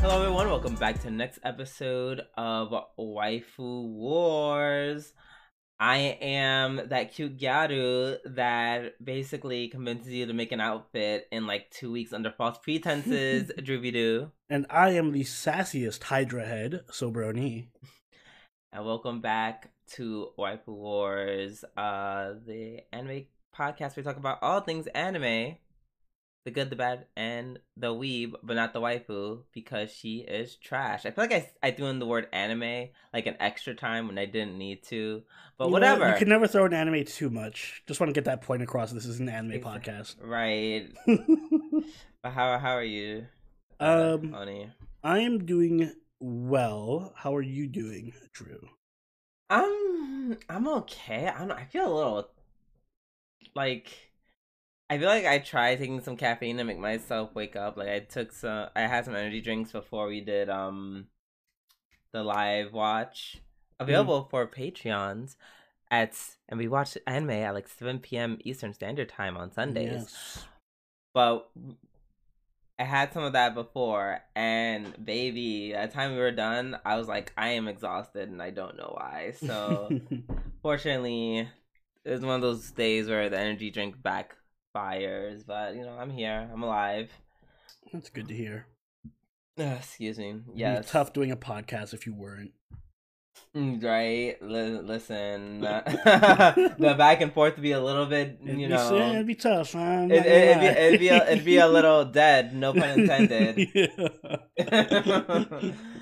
Hello, everyone. Welcome back to the next episode of Waifu Wars. I am that cute gyaru that basically convinces you to make an outfit in like two weeks under false pretenses. Drooby Doo. And I am the sassiest Hydra head, Sobroni. And welcome back to Waifu Wars, uh, the anime podcast. We talk about all things anime the good, the bad, and the weeb, but not the waifu because she is trash. I feel like I, I threw in the word anime like an extra time when I didn't need to, but You whatever. what? You can never throw an anime too much. Just want to get that point across. This is an anime Exact- podcast. Right. But how how are you? uh, Um, Oni? I am doing well. How are you doing, Drew? I'm I'm okay. I don't. I feel a little like I feel like I tried taking some caffeine to make myself wake up. Like I took some I had some energy drinks before we did um the live watch available for Patreons at and we watched anime at like 7 p.m. Eastern Standard Time on Sundays. Yes. But I had some of that before, and baby, by the time we were done, I was like, I am exhausted, and I don't know why. So, fortunately, it was one of those days where the energy drink backfires. But you know, I'm here, I'm alive. That's good to hear. Ugh, excuse me. It'd Yes. tough doing a podcast if you weren't. Mm, Right. Li- listen, the back and forth would be a little bit, It'd you be, know. it'd be tough. It, not it, gonna it'd, be, it'd be a, it'd be a little dead, no pun intended.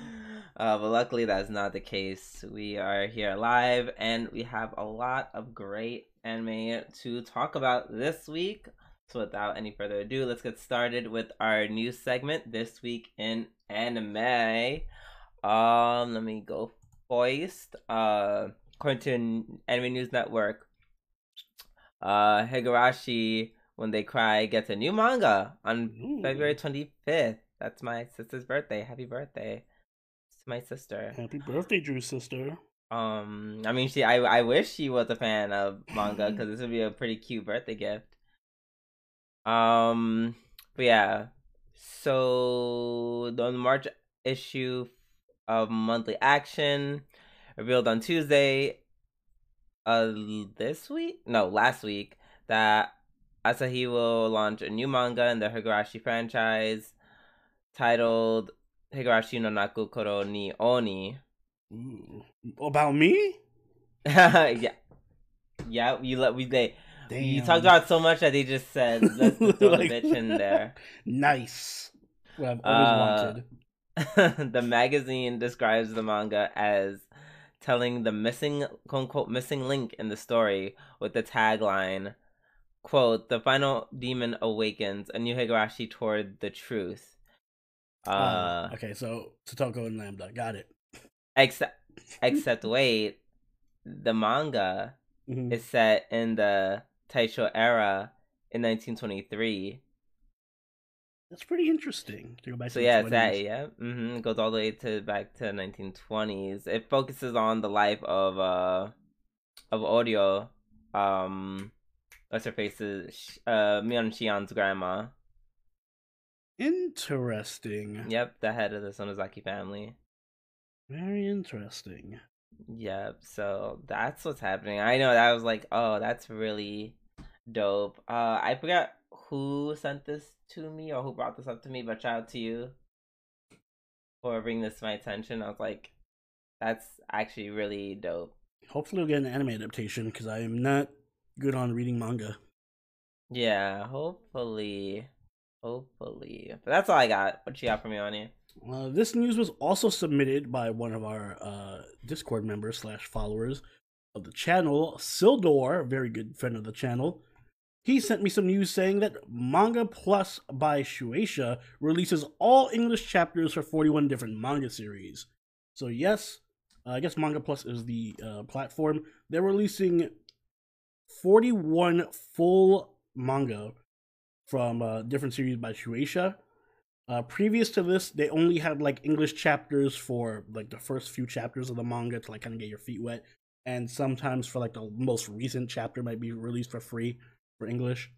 Uh, but luckily, that's not the case. We are here live, and we have a lot of great anime to talk about this week. So, without any further ado, let's get started with our new segment this week in anime. Um, let me go first. Uh, according to Anime News Network, uh, Higurashi, when they cry, gets a new manga on Ooh. February 25th. That's my sister's birthday. Happy birthday. My sister. Happy birthday, Drew sister. Um, I mean, she. I. I wish she was a fan of manga because this would be a pretty cute birthday gift. Um, but yeah. So the March issue of Monthly Action revealed on Tuesday. Uh, this week? No, last week that Asahi will launch a new manga in the Higurashi franchise titled Higurashi no Naku Koro ni Oni. About me? yeah, yeah. You let we they Damn. you talked about so much that they just said let's throw the bitch in there. Nice. What I've always Uh, wanted. the magazine describes the manga as telling the missing quote unquote missing link in the story with the tagline quote the final demon awakens a new higurashi toward the truth uh Uh, okay, so Totoko and Lambda. Got it. except except wait the manga Mhm. is set in the taisho era in 1923 That's pretty interesting. To go back So yeah, it's that 20s. yeah. hmm It goes all the way to back to 1920s. It focuses on the life of uh of Oryou, um, what's her face is uh Mion Shion's grandma. Interesting. Yep, the head of the Sonozaki family. Very interesting. Yep. So that's what's happening. I know that was like, oh, that's really dope. Uh, I forgot who sent this to me or who brought this up to me, but shout out to you for bringing this to my attention. I was like, that's actually really dope. Hopefully, we'll get an anime adaptation because I am not good on reading manga. Yeah, hopefully, hopefully. But that's all I got. What you got for me on here? Uh, this news was also submitted by one of our uh, Discord members slash followers of the channel, Sildor, very good friend of the channel. He sent me some news saying that Manga Plus by Shueisha releases all English chapters for 41 different manga series. So yes, uh, I guess Manga Plus is the uh, platform. They're releasing 41 full manga from uh, different series by Shueisha. Uh, previous to this, they only had like English chapters for like the first few chapters of the manga to like kind of get your feet wet, and sometimes for like the most recent chapter might be released for free for English.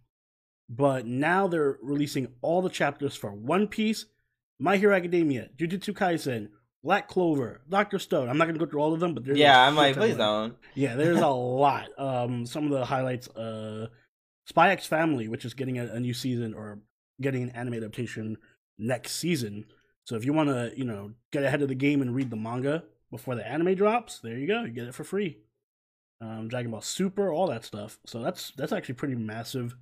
But now they're releasing all the chapters for One Piece, My Hero Academia, Jujutsu Kaisen, Black Clover, Doctor Stone. I'm not gonna go through all of them, but there's yeah, i I'm like, please don't. Yeah, there's a lot. Um, some of the highlights: uh, Spy X Family, which is getting a, a new season or getting an anime adaptation next season. So if you want to, you know, get ahead of the game and read the manga before the anime drops, there you go. You get it for free. Um, Dragon Ball Super, all that stuff. So that's that's actually pretty massive.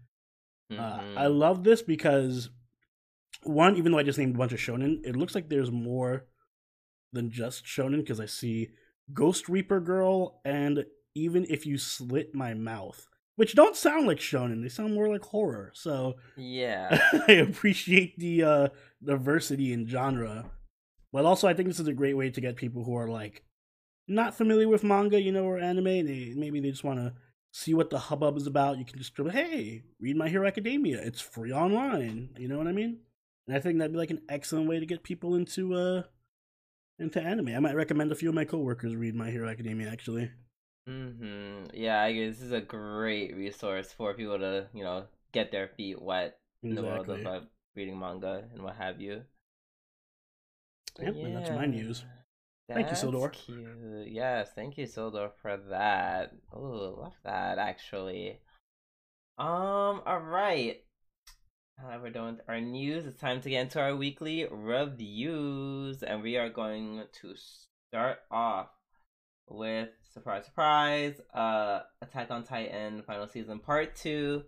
Mhm. Uh, I love this because one, even though I just named a bunch of shonen, it looks like there's more than just shonen because I see Ghost Reaper Girl and even if you slit my mouth, which don't sound like shonen, they sound more like horror. So yeah. I appreciate the uh, diversity in genre, but also I think this is a great way to get people who are like not familiar with manga, you know, or anime. They maybe they just want to see what the hubbub is about. You can just go, hey, read My Hero Academia. It's free online. You know what I mean? And I think that'd be like an excellent way to get people into uh into anime. I might recommend a few of my coworkers read My Hero Academia. Actually, hmm Yeah, I guess this is a great resource for people to, you know, get their feet wet in the world exactly. of uh, reading manga and what have you. Yep, and that's my news. Thank you, That's Sildor. Cute. Yes, thank you, Sildor, for that. Oh, I love that actually. Um, all right. Uh, we're done with our news. It's time to get into our weekly reviews, and we are going to start off with surprise, surprise. Uh, Attack on Titan final season part two,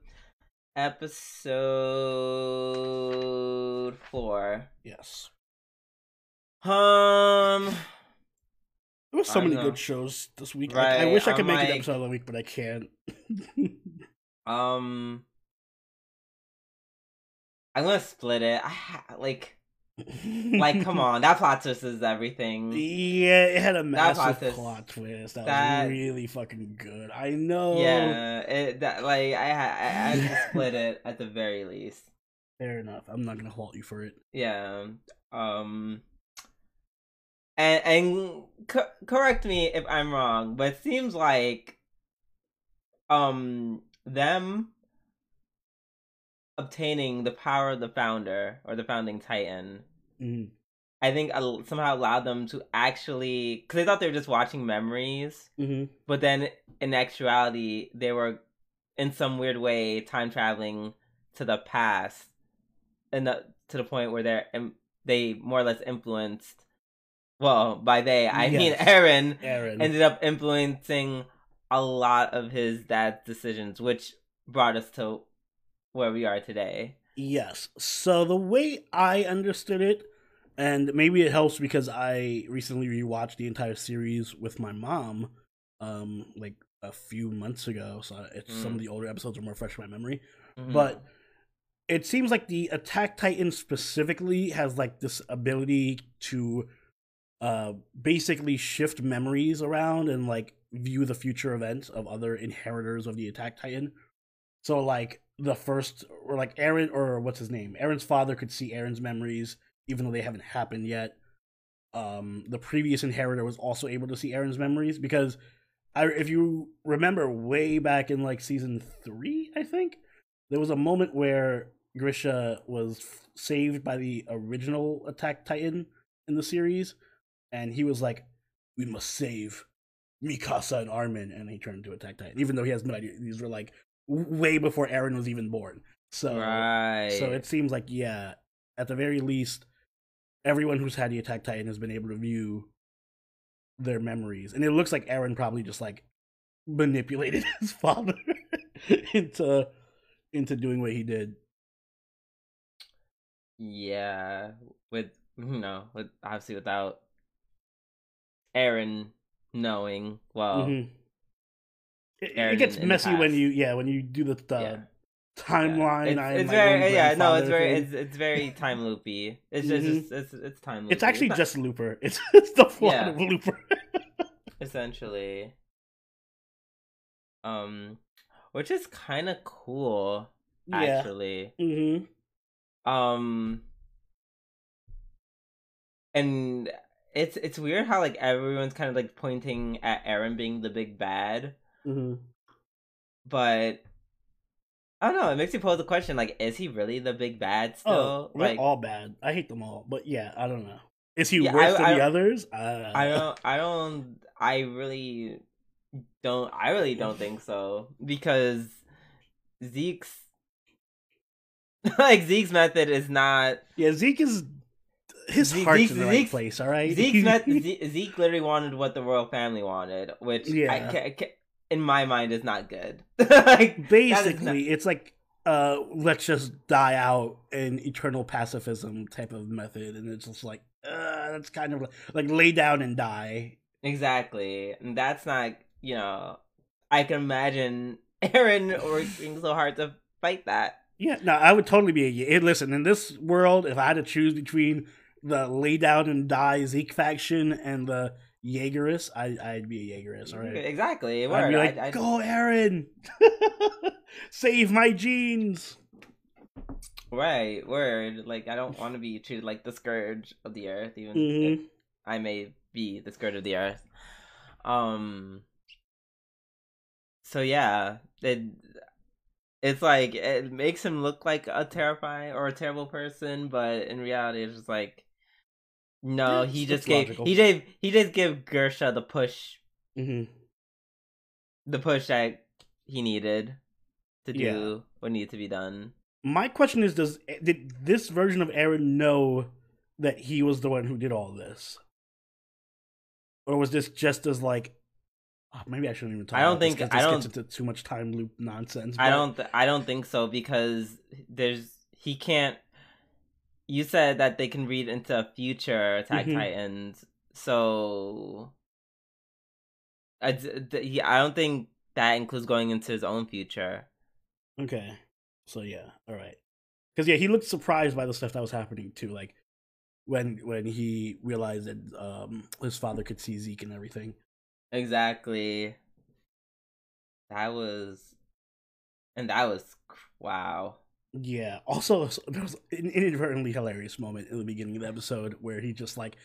episode four. yes. Um. There was so many know. good shows this week. Like, I Right, wish I could I'm make like- an episode of the week, but I can't. Um, I'm gonna split it. I ha- like, like, come on, that plot twist is everything. Yeah, it had a plot massive twist- plot twist. That, that- was really fucking good. I know. Yeah, it that like I I, I split it at the very least. Fair enough. I'm not gonna fault you for it. Yeah. Um. And and co- correct me if I'm wrong, but it seems like um them obtaining the power of the founder or the founding titan Mhm. I think somehow allowed them to actually because they thought they were just watching memories, Mhm. but then in actuality they were in some weird way time traveling to the past, and the, to the point where they're they more or less influenced. Well, by they I mean Eren Eren. ended up influencing a lot of his dad's decisions, which brought us to where we are today. Yes. So the way I understood it, and maybe it helps because I recently rewatched the entire series with my mom, um, like a few months ago. So it's some of Mm. the older episodes are more fresh in my memory. Mhm. But it seems like the Attack Titan specifically has like this ability to uh basically shift memories around and like view the future events of other inheritors of the Attack Titan. So like the first or like Eren or what's his name? Eren's father could see Eren's memories even though they haven't happened yet. Um the previous inheritor was also able to see Eren's memories because I if you remember way back in like season 3, I think, there was a moment where Grisha was f- saved by the original Attack Titan in the series and he was like we must save Mikasa and Armin, and he turned into Attack Titan, even though he has no idea. These were like way before Eren was even born. So, right. so it seems like yeah, at the very least, everyone who's had the Attack Titan has been able to view their memories, and it looks like Eren probably just like manipulated his father into into doing what he did. Yeah, with you know, with obviously without Eren knowing. Well, Mhm. It, it gets messy when you yeah when you do the, the yeah, timeline. It's, it's very yeah no, it's very thing. it's it's very time loopy. It's just Mhm. it's, it's it's time loopy. It's actually not- just Looper. It's it's the plot Yeah. of Looper. essentially, um, which is kind of cool yeah. actually. hmm Um, and it's it's weird how like everyone's kind of like pointing at Eren being the big bad, Mm-hmm. but I don't know. It makes you pose the question: like, is he really the big bad still? Oh, they're like, all bad. I hate them all. But yeah, I don't know. Is he Yeah, worse I- than I- the others? Uh, I don't, I don't, I really don't, I really don't think so because Zeke's like Zeke's method is not Yeah, Zeke is his Zeke- heart's Zeke's- in the right place. All right. Zeke's. Ze- Zeke literally wanted what the royal family wanted, which Yeah. I in my mind is not good. like is not- Basically, it's like uh, let's just die out in eternal pacifism type of method, and it's just like uh, that's kind of like, like lay down and die. exactly, and that's not you know. I can imagine Eren working so hard to fight that. Yeah, no, I would totally be a Listen, in this world, if I had to choose between the lay down and die Zeke faction and the Jaegerist, I, I'd be a Jaegerist. All right. Exactly. I'd Word. be like, I, I, go, Eren! Save my jeans! Right, word. Like I don't want to be treated like the scourge of the earth, even Mhm. if I may be the scourge of the earth. Um. So yeah, it it's like it makes him look like a terrifying or a terrible person, but in reality, it's just like no, Yeah, he just gave logical. he gave he just gave Grisha the push hmm the push that he needed to do Yeah. what needed to be done. My question is: Does did this version of Eren know that he was the one who did all this, or was this just as like? oh, maybe I shouldn't even talk. I don't about this think- I don't- gets into too much time loop nonsense. I don't. Th- I don't think so because there's he can't. You said that they can read into future Attack Mhm. Titans, so I, he- I don't think that includes going into his own future. Okay. So yeah, all right. Because yeah, he looked surprised by the stuff that was happening too. Like when when he realized that um his father could see Zeke and everything. Exactly. That was, and that was wow. Yeah. Also, there was an inadvertently hilarious moment in the beginning of the episode where he just like,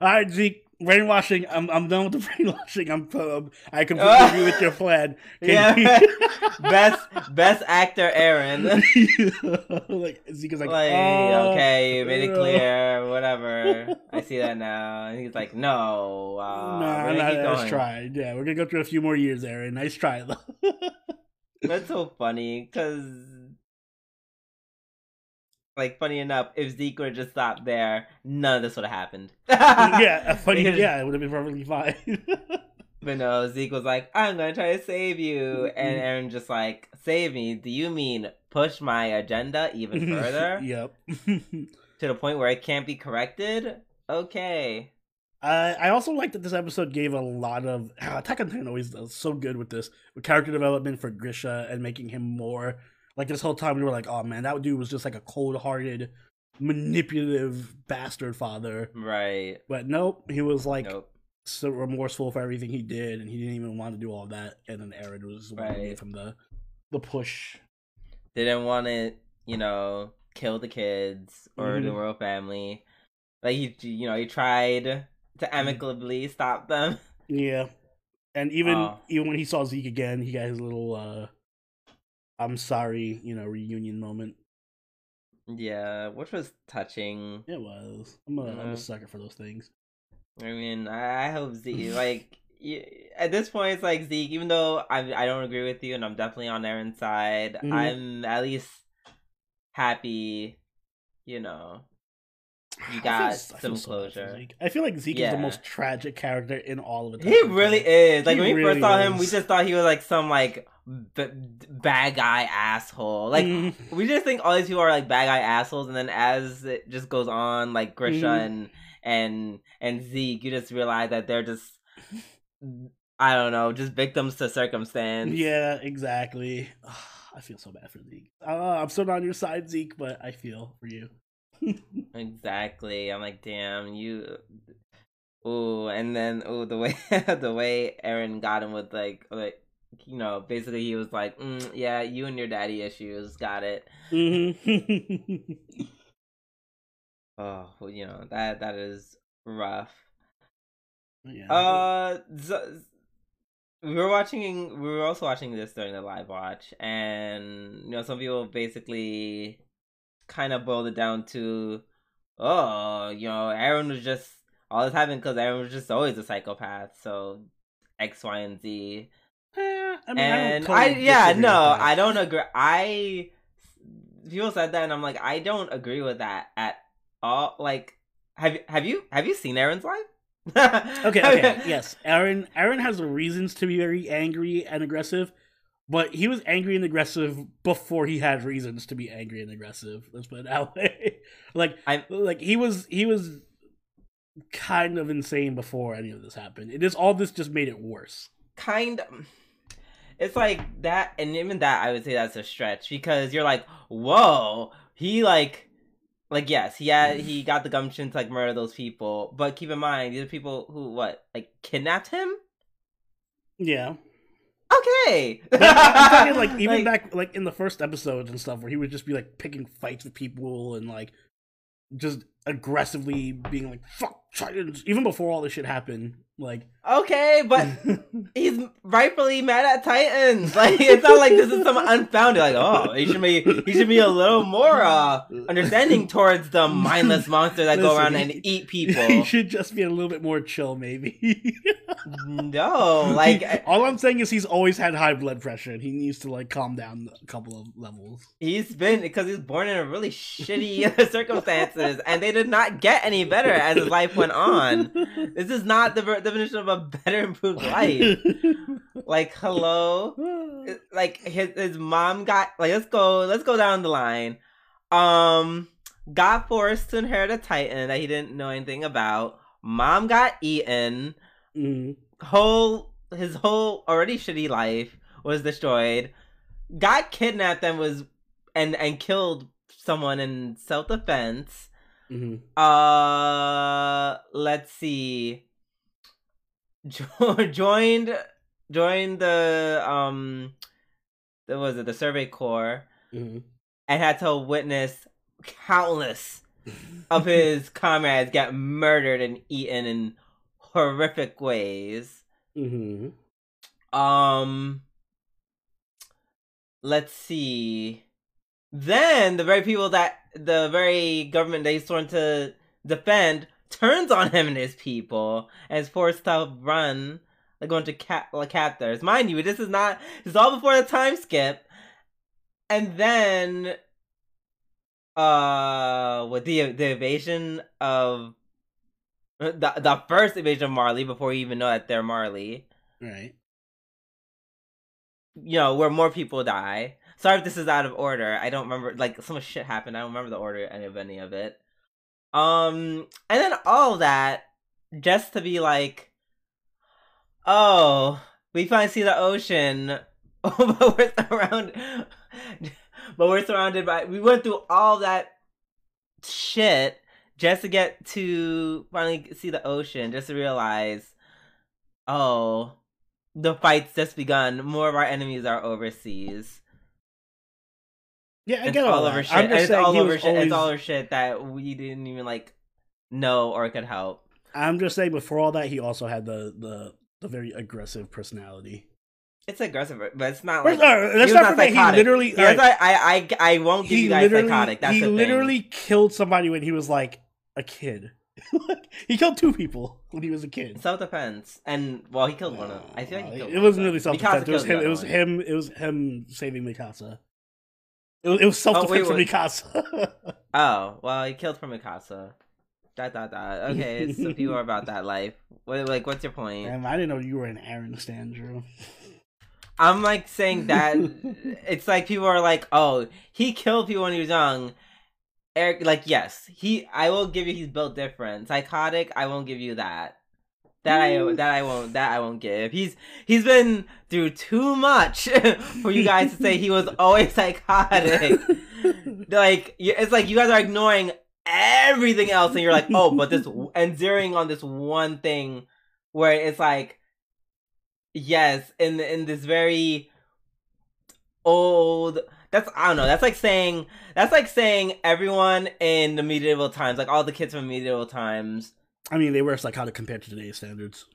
"All right, Zeke, brainwashing. I'm I'm done with the brainwashing. I'm um, I completely agree with your plan." Can Yeah. you-" Best best actor Eren. like Zeke is like, like, "Oh, okay, you made it uh." clear, whatever. I see that now. And he's like, no, uh, nah, we're gonna nah, nice going. try. Yeah, we're gonna go through a few more years, Eren. Nice try, though. That's so funny, because, like, funny enough, if Zeke would have just stopped there, none of this would have happened. yeah, funny. Yeah, it would have been perfectly fine. But no, Zeke was like, I'm gonna try to save you. And Mm-hmm. Eren just like, save me? Do you mean push my agenda even further? yep. To the point where it can't be corrected? Okay. Uh, I also like that this episode gave a lot of Attack on Titan always does so good with this with character development for Grisha and making him more like this whole time we were like, oh man, that dude was just like a cold hearted, manipulative bastard father. Right. But nope, he was like nope. so remorseful for everything he did, and he didn't even want to do all that. And then Eren was the Right. him the the push. They Didn't want to, you know, kill the kids or the Mhm. royal family. Like, he, you know, he tried Mm-hmm. to amicably stop them. Yeah, and even Oh. even when he saw Zeke again, he got his little uh, "I'm sorry," you know, reunion moment. Yeah, which was touching. It was. I'm a, I'm Yeah. a sucker for those things. I mean, I, hope Zeke like at this point it's like Zeke. Even though I I don't agree with you, and I'm definitely on Eren's side. Mhm. I'm at least happy. You know, You got feel- some so closure. Zeke. I feel like Zeke is the most tragic character in all of it. he really is. Like He when we really first saw him, we just thought he was like some like b- bad guy asshole. Like Mhm. we just think all these people are like bad guy assholes, and then as it just goes on, like Grisha Mhm. and and and Zeke, you just realize that they're just I don't know, just victims to circumstance. yeah, exactly. I feel so bad for Zeke. Uh, I'm still not on your side, Zeke, but I feel for you. exactly. I'm like, damn, you. Ooh, and then ooh, the way the way Eren got him with like like you know basically he was like, mm, yeah, you and your daddy issues, got it. Mhm. Oh, well, you know that that is rough. Yeah. Uh, z- we were watching. We were also watching this during the live watch, and you know, some people basically kind of boiled it down to, oh, you know, Eren was just all this happened because Eren was just always a psychopath. So X, Y, and Z. Eh, I mean, and I, I, don't yeah, no. I don't agree. I people said that, and I'm like, I don't agree with that at all. Like, have have you have you seen Eren's life? Okay, okay, yes. Eren Eren has reasons to be very angry and aggressive, but he was angry and aggressive before he had reasons to be angry and aggressive. Let's put it that way. like I'm- like he was he was kind of insane before any of this happened. It is all this just made it worse. kind of it's like that and even that i would say that's a stretch because you're like whoa he like like yes he had he got the gumption to like murder those people but keep in mind these are people who what like kidnapped him Yeah. Okay. Talking like even back like in the first episodes and stuff where he would just be like picking fights with people and like just aggressively being like fuck Titans even before all this shit happened. Like okay but he's rightfully mad at Titans. Like it's not like this is some unfounded. Like oh, he should be he should be a little more uh understanding towards the mindless monsters that go around he- and eat people. he should just be a little bit more chill, maybe. no, like I- all I'm saying is he's always had high blood pressure, and he needs to like calm down a couple of levels. he's been because he was born in a really shitty circumstances, and they did not get any better as his life went on. This is not the ver- definition of a better improved life. Like hello. like his his mom got like let's go let's go down the line. Um got forced to inherit a titan that he didn't know anything about. Mom got eaten. Mm. Whole his whole already shitty life was destroyed. Got kidnapped and was and and killed someone in self defense. Mhm. Uh let's see. Jo- joined joined the um what was it the survey corps Mhm. and had to witness countless of his comrades get murdered and eaten in horrific ways Mhm. um let's see then the very people that the very government he's sworn to defend turns on him and his people and is forced to run like going to cap like captors mind you this is not this is all before the time skip and then uh with the the invasion of the the first invasion of Marley before you even know that they're Marley Right. you know, where more people die. Sorry if this is out of order. I don't remember like so much shit happened. I don't remember the order of any of it. Um and then all that just to be like Oh, we finally see the ocean. but we're surrounded but we're surrounded by we went through all that shit just to get to finally see the ocean, just to realize oh the fight's just begun. More of our enemies are overseas. Yeah, I It's get all, all that. over I'm shit. just it's saying all over shit. always- It's all over shit that we didn't even like know or could help. I'm just saying before all that, he also had the the the very aggressive personality. It's aggressive, but it's not like right, let's not not forget he literally. Yes, all right, I, I, I, I won't give he you guys literally, psychotic. That's he the thing. literally killed somebody when he was like a kid. he killed two people when he was a kid. self defense, and well, he killed one of. them. I feel like Uh, it wasn't really self defense. It was him. It was him. It was him saving Mikasa. It was, it was self defense wait, for wait. Mikasa. Oh well, he killed from Mikasa. Dot dot dot. Okay, so people are about that life. What, like, what's your point? Damn, I didn't know you were an Eren Stan, Drew. I'm like saying that it's like people are like, oh, he killed people when he was young. Eric, like, yes, he. I will give you he's built different. Psychotic, I won't give you that. That I Mm. that I won't that I won't give. He's he's been through too much for you guys to say he was always psychotic. like it's like you guys are ignoring everything else, and you're like, oh, but this and zeroing on this one thing where it's like yes in in this very old that's i don't know that's like saying that's like saying everyone in the medieval times like all the kids from medieval times I mean, they were psychotic compared to today's standards.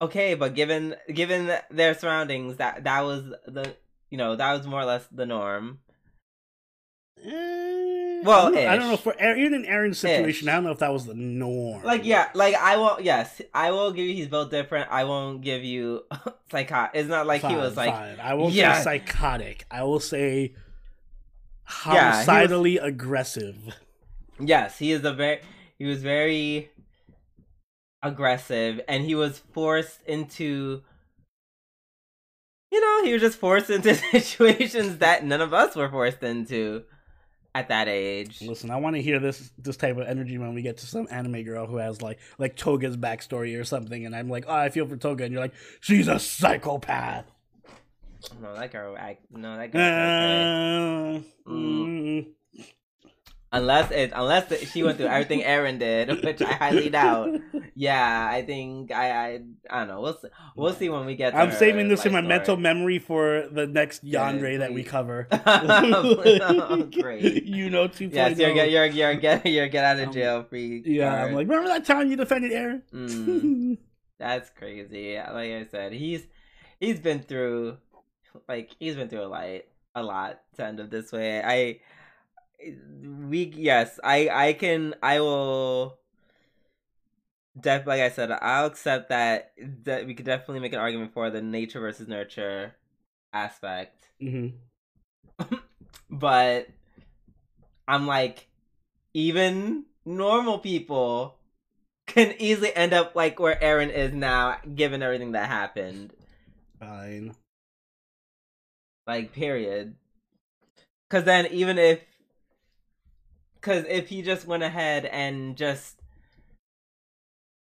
Okay, but given given their surroundings, that that was the you know that was more or less the norm. Eh, Well, I don't, I don't know for Eren- even in Eren's situation. Ish. I don't know if that was the norm. Like yeah, like I won't. Yes, I will give you. He's built different. I won't give you psychotic. It's not like fine, he was like fine. I won't Yeah. say psychotic. I will say Yeah, was- homicidally aggressive. Yes, he is a very he was very aggressive and he was forced into you know, he was just forced into situations that none of us were forced into at that age. Listen, I want to hear this this type of energy when we get to some anime girl who has like like Toga's backstory or something, and I'm like, oh, I feel for Toga, and you're like, she's a psychopath. No, that girl act no, that girl Uh, mm, unless it unless it, she went through everything Eren did, which I highly doubt. Yeah, I think I I, I don't know. We'll see, we'll see when we get. To I'm her saving this in my life mental memory for the next Yeah, that we cover. Oh, great. you know, 2.0. Yes, you're get you're you're get you're get out of Um, jail free. Yeah, card. I'm like, remember that time you defended Eren? Mm. That's crazy. Like I said, he's he's been through like he's been through a lot a lot to end up this way. I we yes, I I can I will def like I said, I'll accept that that we could definitely make an argument for the nature versus nurture aspect. hmm But I'm like even normal people can easily end up like where Eren is now, given everything that happened. Fine. Like, period. Because then, even if. Because if he just went ahead and just.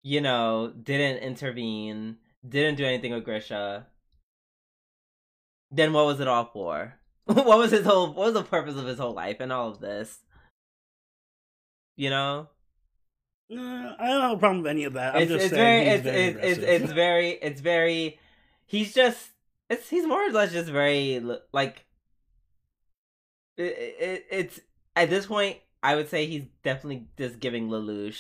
You know, didn't intervene, didn't do anything with Grisha, then what was it all for? what was his whole. What was the purpose of his whole life and all of this? You know? Uh, I don't have a problem with any of that. I'm it's, just it's saying very, he's it's, very it's, it's, it's very, it's very. He's just, it's he's more or less just very like. It, it, it's at this point, I would say he's definitely just giving Lelouch.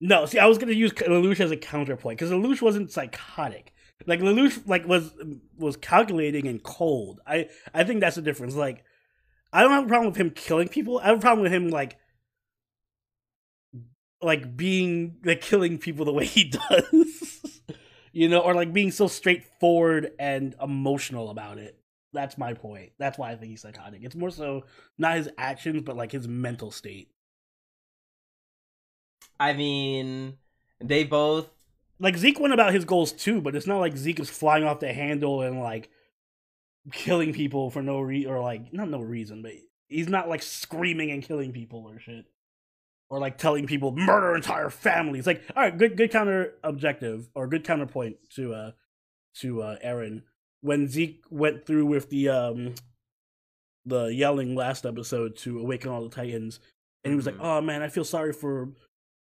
No, see, I was gonna use Lelouch as a counterpoint because Lelouch wasn't psychotic. Like Lelouch, like was was calculating and cold. I I think that's the difference. Like, I don't have a problem with him killing people. I have a problem with him like like being like killing people the way he does. you know, or like being so straightforward and emotional about it. That's my point. That's why I think he's psychotic. It's more so not his actions, but like his mental state. I mean, they both. like Zeke went about his goals too, but it's not like Zeke is flying off the handle and like killing people for no reason or like not no reason, but he's not like screaming and killing people or shit. Or like telling people murder entire families. Like, all right, good good counter objective or good counterpoint to uh to uh Eren. When Zeke went through with the um the yelling last episode to awaken all the Titans, and he was like, Mhm. "Oh man, I feel sorry for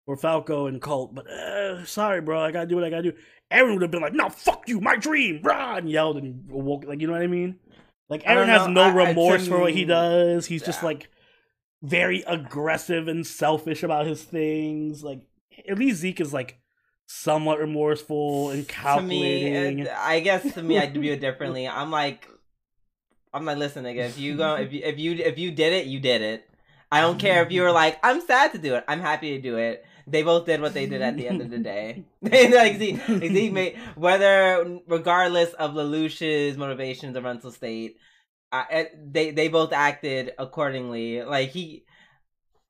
for Falco and Colt, but uh, sorry, bro, I gotta do what I gotta do." Eren would have been like, "No, fuck you, my dream," rah, and yelled and woke. Like, you know what I mean? Like, Eren has no I- I- remorse to for what he does. He's just like very aggressive and selfish about his things. Like, at least Zeke is like somewhat remorseful and To me, calculating. I guess to me, I view it differently. I'm like, I'm like, listen, nigga, if you go, if you, if you, if you did it, you did it. I don't care if you were like, I'm sad to do it. I'm happy to do it. They both did what they did at the end of the day. like, like Zeke made, whether regardless of Lelouch's motivations or mental state, uh, it- they they both acted accordingly. Like he,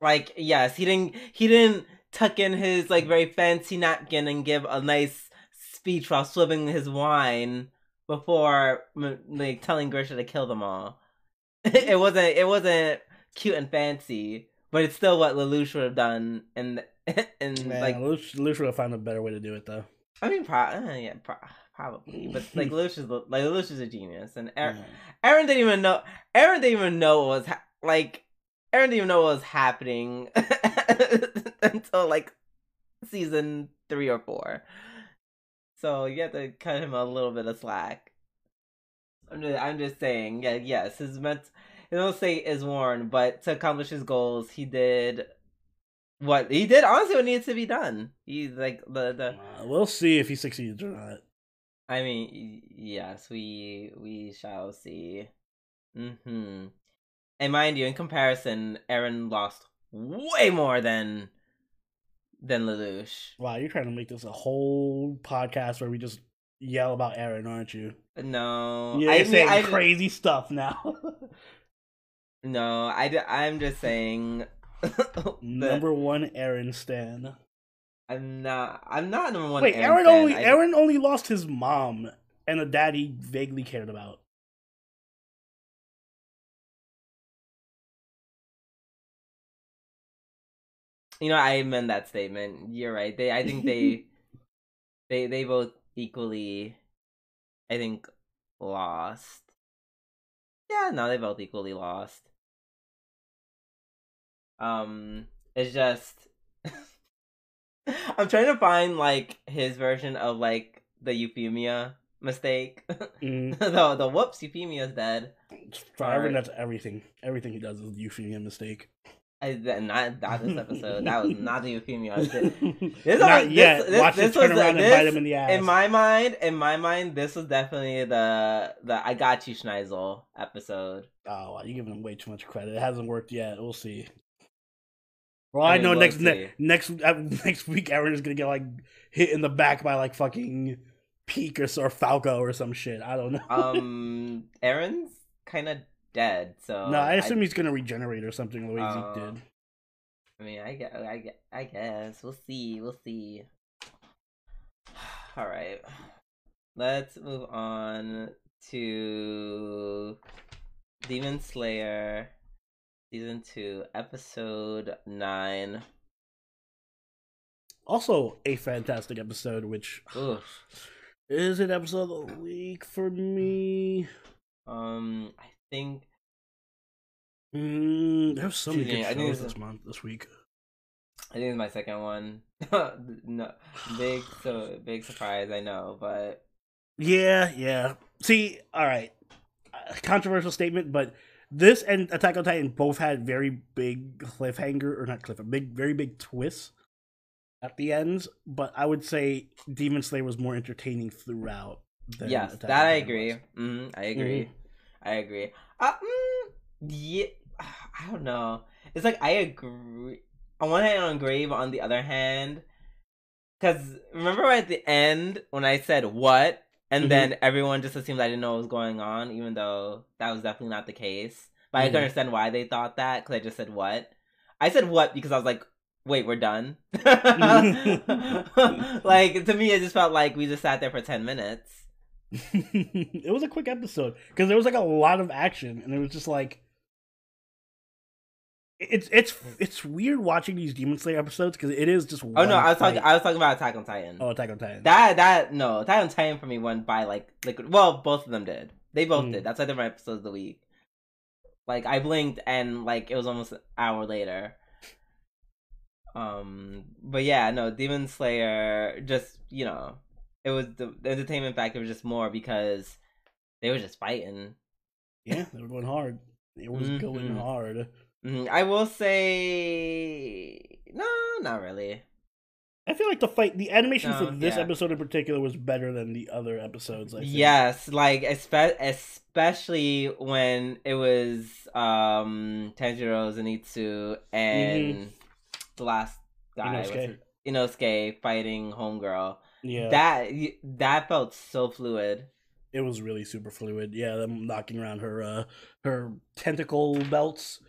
like yes, he didn't he didn't tuck in his like very fancy napkin and give a nice speech while swimming his wine before like telling Grisha to kill them all. it wasn't it wasn't cute and fancy, but it's still what Lelouch would have done. And and Man, like Lelouch, Lelouch would have found a better way to do it though. I mean, pro- uh, yeah, pro- probably, but like Lelouch is like Lelouch is a genius, and Eren, Yeah. Eren didn't even know. Eren didn't even know what was ha- like. Eren didn't even know what was happening until like season three or four. So you have to cut him a little bit of slack. I'm just, I'm just saying, yeah, yes, his ment, his mental state is worn, but to accomplish his goals, he did what he did honestly what needs to be done. He's like the the. Uh, we'll see if he succeeds or not. I mean, yes, we we shall see. Hmm. And mind you, in comparison, Eren lost way more than than Lelouch. Wow, you're trying to make this a whole podcast where we just yell about Eren, aren't you? No, You're I saying I, crazy stuff now. No, I I'm just saying. Number one Eren stan. I'm not. I'm not number one. Wait, Eren, fan. only I- Eren only lost his mom and a dad he vaguely cared about. You know, I amend that statement. You're right. They, I think they, they, they both equally, I think, lost. Yeah, no, they both equally lost. Um, it's just, I'm trying to find like his version of like the Euphemia mistake. Mm. the the whoops, Euphemia's dead. For that's everything. Everything he does is a Euphemia mistake. I, that, not not this episode. that was not the Euphemia. This, Not like- yet. this- Watch this him turn was- around and bite him in the ass. in my mind, in my mind, this was definitely the the I got you Schneizel episode. Oh, wow, you're giving him way too much credit. It hasn't worked yet. We'll see. Well, I, I mean, know we'll next ne- next uh, next week, Eren is gonna get like hit in the back by like fucking Pieck or, or Falco or some shit. I don't know. Um, Eren's kind of dead, so no, I assume he's gonna regenerate or something the way Oh. Zeke did. I mean, I guess, I I guess we'll see, we'll see. All right, let's move on to Demon Slayer season two, episode nine. Also, a fantastic episode, which Oof. is an episode of the week for me. Um, I think Mm, there's so many good I think shows this this month, this week. I think it's my second one. no, big so big surprise. I know, but Yeah, yeah. See, all right, uh, controversial statement, but this and Attack on Titan both had very big cliffhanger, or not cliff, a big, very big twists at the ends. But I would say Demon Slayer was more entertaining throughout. Than yes, Attack that I agree. was. hmm I agree. I agree. Uh, mm, yeah, I don't know. It's like I agree. On one hand, I agree, but on the other hand, because remember at the end when I said what, and Mhm. then everyone just assumed I didn't know what was going on, even though that was definitely not the case. But I Mhm. can understand why they thought that because I just said what. I said what because I was like, wait, we're done. like to me, it just felt like we just sat there for ten minutes. It was a quick episode because there was like a lot of action, and it was just like. It's it's it's weird watching these Demon Slayer episodes because it is just. Oh no, I was talking. fight. I was talking about Attack on Titan. Oh, Attack on Titan. That that no, Attack on Titan for me went by like like well, both of them did. They both Mm. did. That's why they're my episodes of the week. Like I blinked and like it was almost an hour later. Um, but yeah, no, Demon Slayer just you know, it was the, the entertainment factor was just more because they were just fighting. Yeah, they were going hard. It was going Mhm. hard. Mhm. I will say no, not really. I feel like the fight, the animation for this yeah. episode in particular was better than the other episodes. I think. Yes, like espe- especially when it was um Tanjiro Zenitsu and the last guy Inosuke. Inosuke fighting Homegirl. Yeah, That that felt so fluid. it was really super fluid. Yeah, them knocking around her uh her tentacle belts.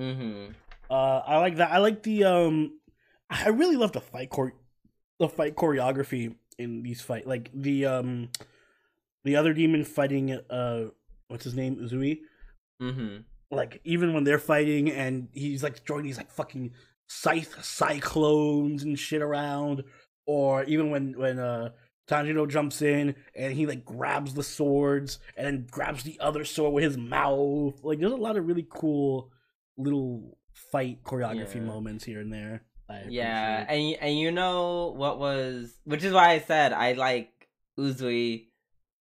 Mm-hmm. Uh, I like that. I like the um, I really love the fight core, the fight choreography in these fight. Like the um, the other demon fighting uh, what's his name, Uzui. Mm-hmm. like even when they're fighting and he's like throwing these like fucking scythe cyclones and shit around or even when when uh Tanjiro jumps in and he like grabs the swords and then grabs the other sword with his mouth like there's a lot of really cool little fight choreography Yeah. moments here and there Yeah, and and you know what was, which is why I said I like Uzui.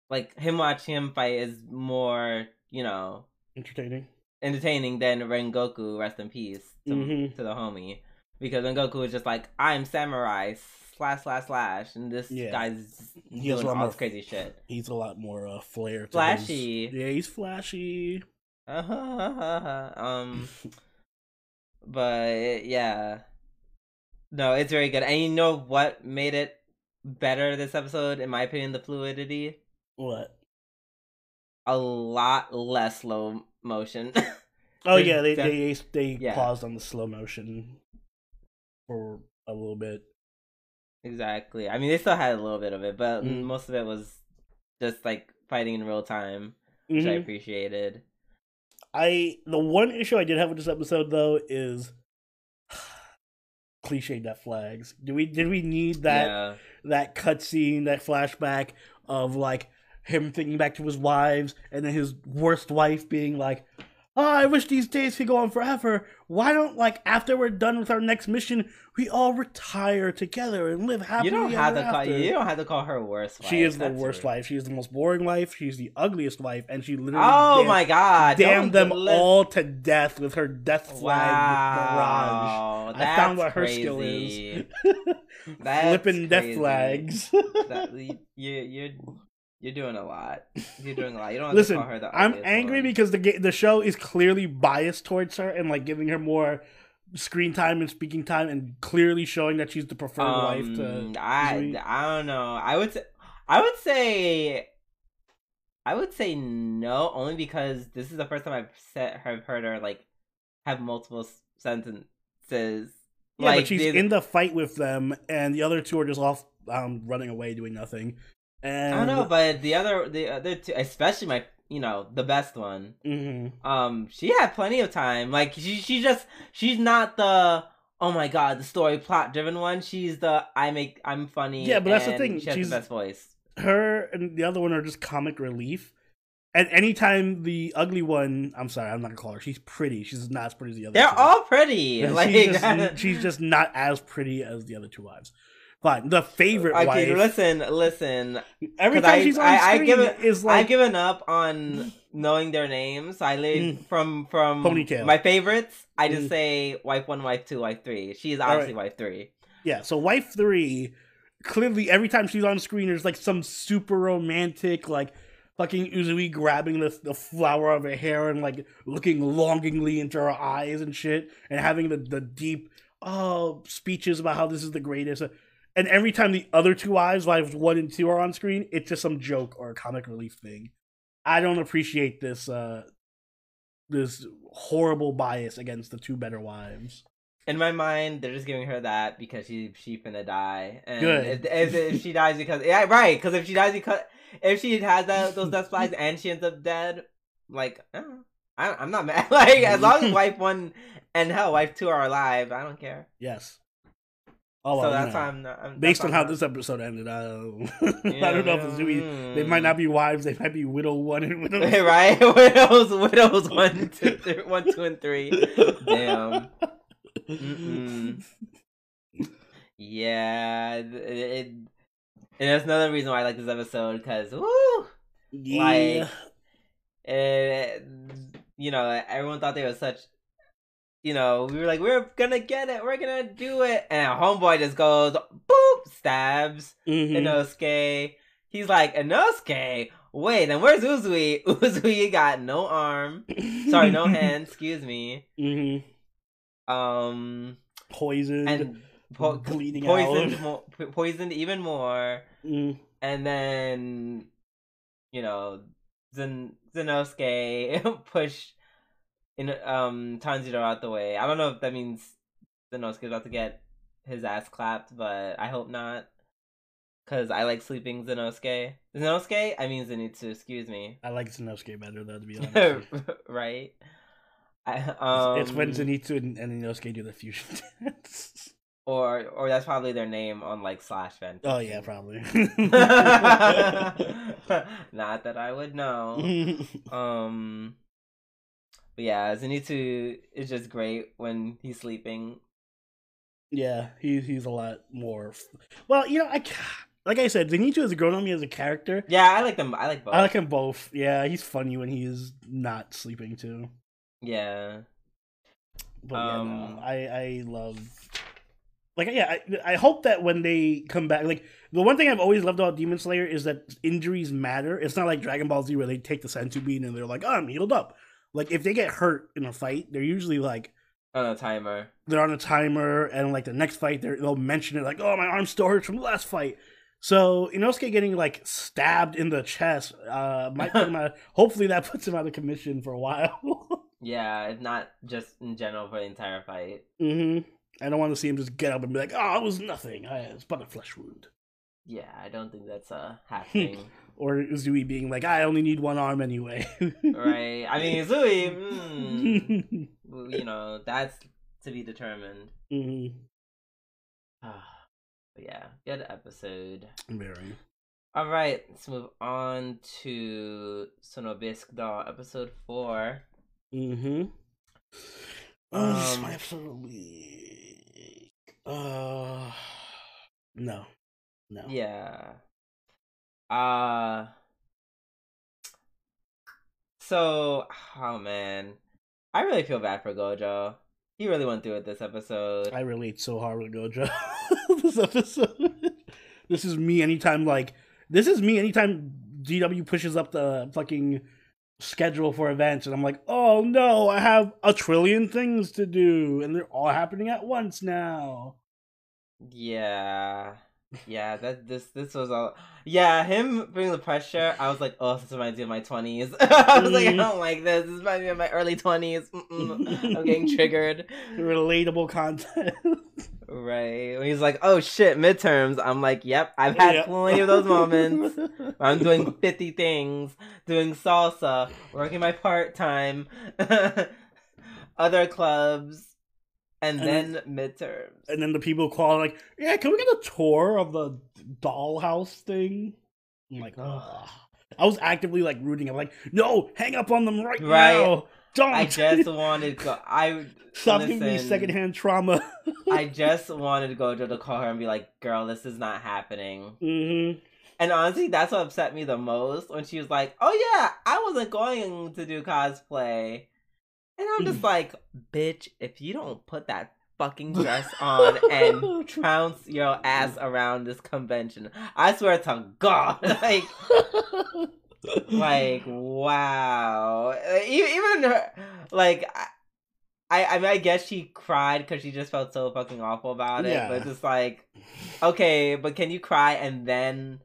Like him watching him fight is more, you know, entertaining entertaining than Rengoku. Rest in peace to, Mhm. to the homie, because when Goku was just like, "I'm samurai." Slash slash slash, and this Yeah. guy's He doing all this crazy shit. He's a lot more uh, flair. to his- Flashy. Yeah, he's flashy. Uh-huh. um, but yeah, no, it's very good. And you know what made it better this episode, in my opinion, the fluidity. What? A lot less slow motion. Oh There's yeah, they def- they they Yeah. paused on the slow motion for a little bit. Exactly. I mean, they still had a little bit of it, but Mm. most of it was just like fighting in real time, which I Mhm. appreciated. I the one issue I did have with this episode though is cliche death flags. Do we did we need that yeah. that cutscene, that flashback of like him thinking back to his wives and then his worst wife being like, Oh, I wish these days could go on forever. Why don't like after we're done with our next mission, we all retire together and live happily You don't have ever to call after? you don't have to call her worse. Wife. She is the worst rude. wife. She is the most boring wife. She's the ugliest wife, and she literally Oh damn- my god! damned them all to death with her death flag Wow, I found that's what her skill is. That's Flipping death flags. That, you, you- you're you're doing a lot. You're doing a lot. You don't Listen, to call her the I'm angry one. because the ga- the show is clearly biased towards her and like giving her more screen time and speaking time and clearly showing that she's the preferred wife Um, to. I. I don't know. I would say I would say I would say no, only because this is the first time I've said have heard her like have multiple sentences. Yeah, like but she's in the fight with them, and the other two are just off um, running away doing nothing. And I don't know, but the other the other two, especially my you know the best one. Mhm. Um, she had plenty of time. Like she she just she's not the oh my god the story plot driven one. She's the I make I'm funny. Yeah, but that's the thing, She has she's- the best voice. her and the other one are just comic relief. And anytime the ugly one, I'm sorry, I'm not gonna call her. She's pretty. She's not as pretty as the other. They're two. all pretty. Like she's, just, she's just not as pretty as the other two wives. Fine. The favorite okay, wife. listen, listen. every time I- she's on I- I screen give it- is like I've given up on knowing their names. I leave Mm. from from Ponytail. my favorites. I just Mm. say wife one, wife two, wife three. She is All obviously wife three. yeah. So wife three, clearly every time she's on screen, there's like some super romantic like. Fucking Uzui grabbing the, the flower of her hair and like looking longingly into her eyes and shit, and having the, the deep oh speeches about how this is the greatest. And every time the other two wives, wives one and two, are on screen, it's just some joke or a comic relief thing. I don't appreciate this uh this horrible bias against the two better wives. In my mind, they're just giving her that because she she finna die. And Good. If, if, if she dies because yeah, right? Because if she dies because if she has that those death flags and she ends up dead, like I, I'm not mad. Like as long as wife one and hell wife two are alive, I don't care. Yes. Oh, well, so you that's know, why I'm not. I'm, based on how this episode ended, I don't, not- I don't know if the Uzui, mm. they might not be wives, they might be widow one and widow right? Widows, widows, one, two, three, one, two, and three. Damn. Mm-mm. Yeah, it, it, and that's another reason why I like this episode because woo, Yeah. it, you know, everyone thought they were such. You know, we were like, we're gonna get it, we're gonna do it, and homeboy just goes, boop, stabs Mhm. Inosuke. He's like, Inosuke, wait, and where's Uzui? Uzui got no arm, sorry, no hand, excuse me. Mhm. Um, Poisoned. and po- bleeding poisoned, out. mo- poisoned even more, Mm. and then, you know, Zen- Zenosuke push in um Tanjiro out the way. I don't know if that means Zenosuke's about to get his ass clapped, but I hope not. Cause I like sleeping Zenosuke. Zenosuke? I mean Zenitsu, excuse me. I like Inosuke better though, to be honest. right? I, um, it's when Zenitsu and, and Inosuke do the fusion dance. or or that's probably their name on like slash fan. oh yeah, probably. Not that I would know. Um, but yeah, Zenitsu is just great when he's sleeping. yeah, he's he's a lot more. f- Well, you know, I like I said, Zenitsu has grown on me as a character. Yeah, I like them. I like both. I like him both. Yeah, he's funny when he is not sleeping too. Yeah, But yeah, Um, no, I I love like yeah, I, I hope that when they come back, like the one thing I've always loved about Demon Slayer is that injuries matter. It's not like Dragon Ball Z where they take the senzu bean and they're like, oh, I'm healed up. Like if they get hurt in a fight, they're usually like on a timer. They're on a timer, and like the next fight, they'll mention it like, "Oh, my arm still hurts from the last fight." So Inosuke getting like stabbed in the chest uh, might put him out. Hopefully, that puts him out of commission for a while. yeah, it's not just in general for the entire fight. Mm-hmm. I don't want to see him just get up and be like, "Oh, it was nothing. I, it's but a flesh wound." Yeah, I don't think that's uh, happening. Or Uzui being like, I only need one arm anyway. right. I mean, Uzui, mm, you know, that's to be determined. Mm-hmm. but yeah, good episode. Very. All right, let's move on to Sono Bisque Doll, episode four. Mm-hmm. Um, this is my episode of week. Uh, no, no. Yeah. Uh so oh man. I really feel bad for Gojo. He really went through it this episode. I relate so hard with Gojo this episode. this is me anytime like this is me anytime DW pushes up the fucking schedule for events and I'm like, "Oh no, I have a trillion things to do and they're all happening at once now." Yeah yeah, that this this was all. Yeah, him bringing the pressure. I was like, oh, this reminds me of my twenties. I was like, I don't like this. This reminds me of my early twenties. I'm getting triggered. Relatable content. right. When he's like, oh shit, midterms. I'm like, yep, I've had yep. plenty of those moments. I'm doing fifty things, doing salsa, working my part time, other clubs and, and then midterms. And then the people call like, "Yeah, can we get a tour of the dollhouse thing?" I'm like, Ugh. I was actively like rooting. I'm like, "No, hang up on them right, right. now." Don't. I just wanted go. I stop listen, giving me secondhand trauma. I just wanted to go to call her and be like, "Girl, this is not happening." Mm-hmm. And honestly, that's what upset me the most when she was like, "Oh yeah, I wasn't going to do cosplay." And I'm just mm. like, bitch, if you don't put that fucking dress on and trounce your ass mm. around this convention, I swear to God, like, like wow, even her, like. I, I mean, I guess she cried because she just felt so fucking awful about it. Yeah. But just like, okay, but can you cry and then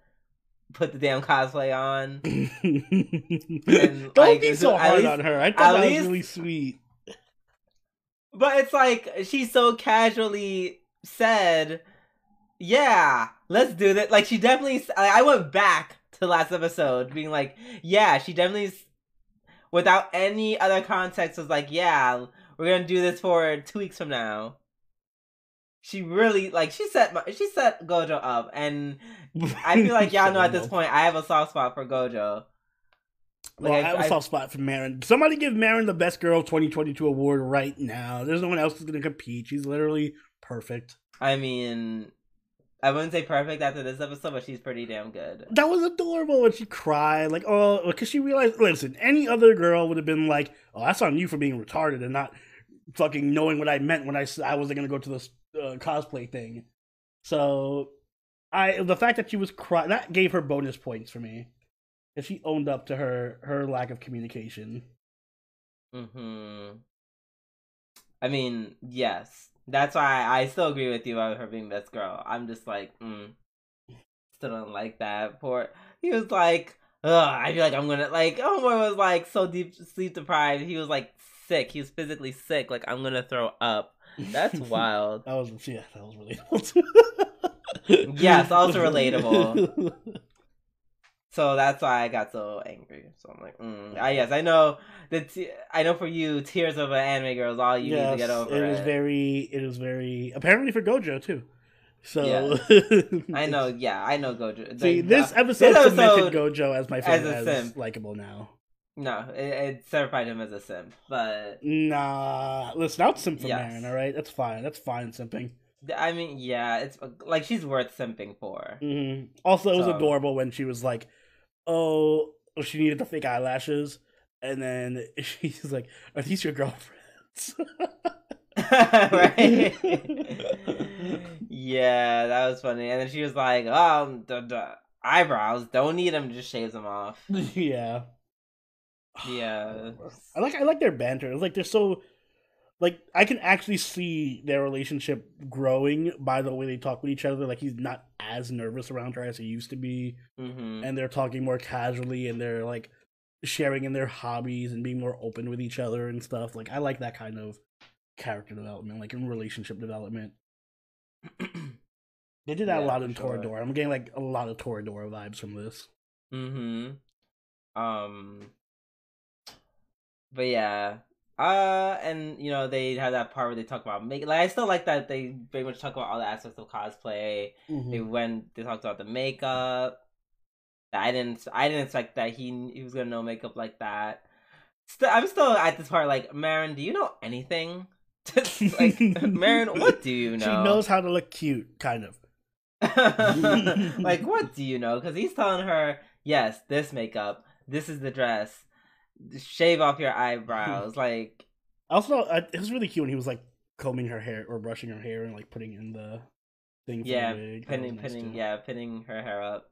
put the damn cosplay on. and, Don't like, be so hard least, on her. I thought that least, was really sweet. But it's like she so casually said, "Yeah, let's do that." Like she definitely. I went back to last episode, being like, "Yeah, she definitely." Without any other context, was like, "Yeah, we're gonna do this for two weeks from now." She really like she set my, she set Gojo up, and I feel like y'all know at this point I have a soft spot for Gojo. Like, well, I, I have a soft spot for Marin. Somebody give Marin the Best Girl 2022 award right now. There's no one else who's going to compete. She's literally perfect. I mean, I wouldn't say perfect after this episode, but she's pretty damn good. That was adorable when she cried, like, oh, uh, because she realized. Listen, any other girl would have been like, "Oh, that's on you for being retarded and not fucking knowing what I meant when I said I wasn't gonna go to this uh, cosplay thing. So, I the fact that she was crying that gave her bonus points for me, if she owned up to her her lack of communication. Hmm. I mean, yes, that's why I still agree with you about her being best girl. I'm just like, mm, still don't like that. Poor. He was like, ugh. I feel like I'm gonna like. Homeboy was like so deep sleep deprived. He was like sick. He was physically sick. Like I'm gonna throw up. That's wild. that was yeah, that was relatable. yes, also relatable. so that's why I got so angry. So I'm like, mm. I, yes, I know that. I know for you, tears of an anime girl is all you yes, need to get over. It was very. It was very apparently for Gojo too. So yeah. I know, yeah, I know Gojo. See, this episode, this episode cemented Gojo as my favorite, as, as likable now. No, it, it certified him as a simp, but nah. Listen, I'll simp for yes. Marin. All right, that's fine. That's fine simping. I mean, yeah, it's like she's worth simping for. Mm-hmm. Also, it was so. adorable when she was like, "Oh, she needed the fake eyelashes," and then she's like, "Are these your girlfriends?" right? yeah, that was funny. And then she was like, "Oh, the, the eyebrows don't need them; just shaves them off." yeah. Yeah. I like I like their banter. It's like they're so like I can actually see their relationship growing by the way they talk with each other. Like he's not as nervous around her as he used to be, hmm and they're talking more casually, and they're like sharing in their hobbies and being more open with each other and stuff. Like I like that kind of character development, like in relationship development. They did that Yeah, a lot in sure. Toradora. I'm getting like a lot of Toradora vibes from this. hmm Um. But yeah. Uh, and you know they have that part where they talk about make. Like I still like that they very much talk about all the aspects of cosplay. They went. They talked about the makeup. I didn't. I didn't expect that he he was gonna know makeup like that. Still, I'm still at this part. Like, Marin, do you know anything? like, Marin, what do you know? She knows how to look cute, kind of. like, what do you know? Because he's telling her, yes, this makeup, this is the dress, shave off your eyebrows. like, Also, I, it was really cute when he was like combing her hair or brushing her hair and like putting in the thing. Yeah, the wig. That pinning, nice, pinning, yeah, pinning her hair up.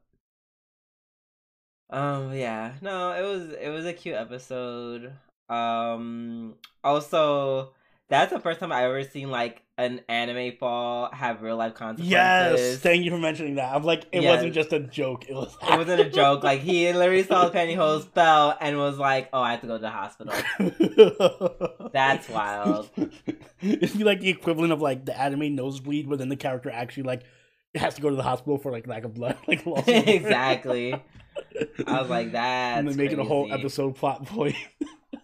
Um, yeah, no, it was it was a cute episode. Um, also, that's the first time I've ever seen like an anime fall have real life consequences. Yes, thank you for mentioning that. I'm like, it Yes. wasn't just a joke. It was. it wasn't a joke. Like he literally saw the pantyhose fell and was like, "Oh, I have to go to the hospital." That's wild. It'd like the equivalent of like the anime nosebleed, but then the character actually like has to go to the hospital for like lack of blood, like loss exactly. I was like, that. and then making a whole episode plot point.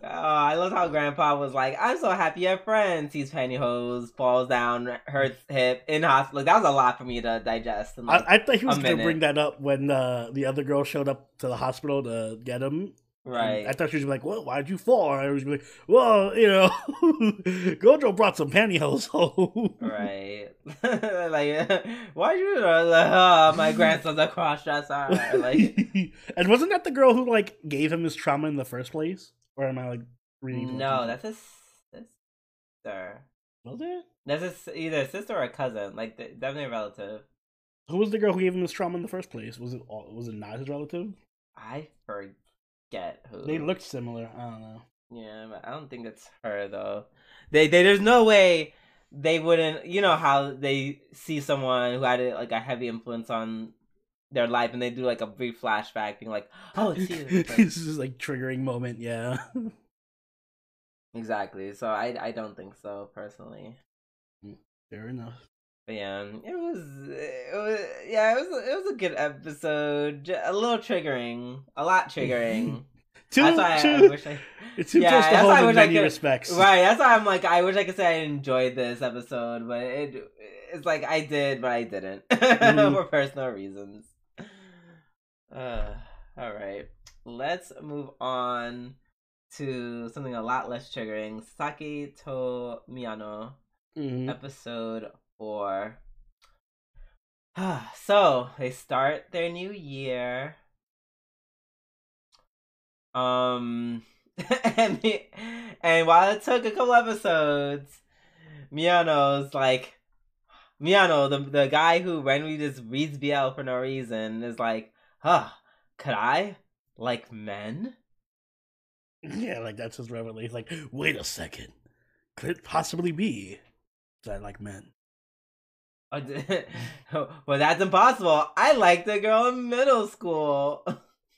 Oh, I love how Grandpa was like, "I'm so happy you have friends." Sees pantyhose, falls down, hurts hip in hospital. That was a lot for me to digest. And, like, I, I thought he was gonna bring that up when uh, the other girl showed up to the hospital to get him. And right. I thought she was like, "What? Why'd you fall?" And I was like, "Well, you know, Gojo brought some pantyhose home." Right. like, why you like, oh, my grandson's a cross dresser? Like, and wasn't that the girl who like gave him his trauma in the first place? Or am I like reading? no, that's his sister. was it. That's his, either a sister or a cousin. Like, definitely a relative. Who was the girl who gave him this trauma in the first place? Was it all, was it not his relative? I forget who. They looked similar. I don't know. Yeah, but I don't think it's her though. They, they there's no way they wouldn't. You know how they see someone who had like a heavy influence on their life, and they do like a brief flashback, being like, "Oh, it's you." This is like triggering moment. Yeah. exactly. So I I don't think so personally. Fair enough. But yeah, it was, it was yeah, it was it was a good episode. a little triggering, a lot triggering. Too, that's why I, I too, wish I it's too Yeah, close to that's why I home in I many could- respects. right. That's why I'm like I wish I could say I enjoyed this episode, but it it's like I did, but I didn't Mhm. for personal reasons. Uh, all right, let's move on to something a lot less triggering. Saki to Miyano. Mhm. episode four. so they start their new year. Um, and the- and while it took a couple episodes, Miyano's like Miyano, the the guy who randomly just reads BL for no reason, is like, huh, could I like men? Yeah, like that's his revelation. Like, wait a second, could it possibly be that I like men? Oh, well, that's impossible. I liked the girl in middle school.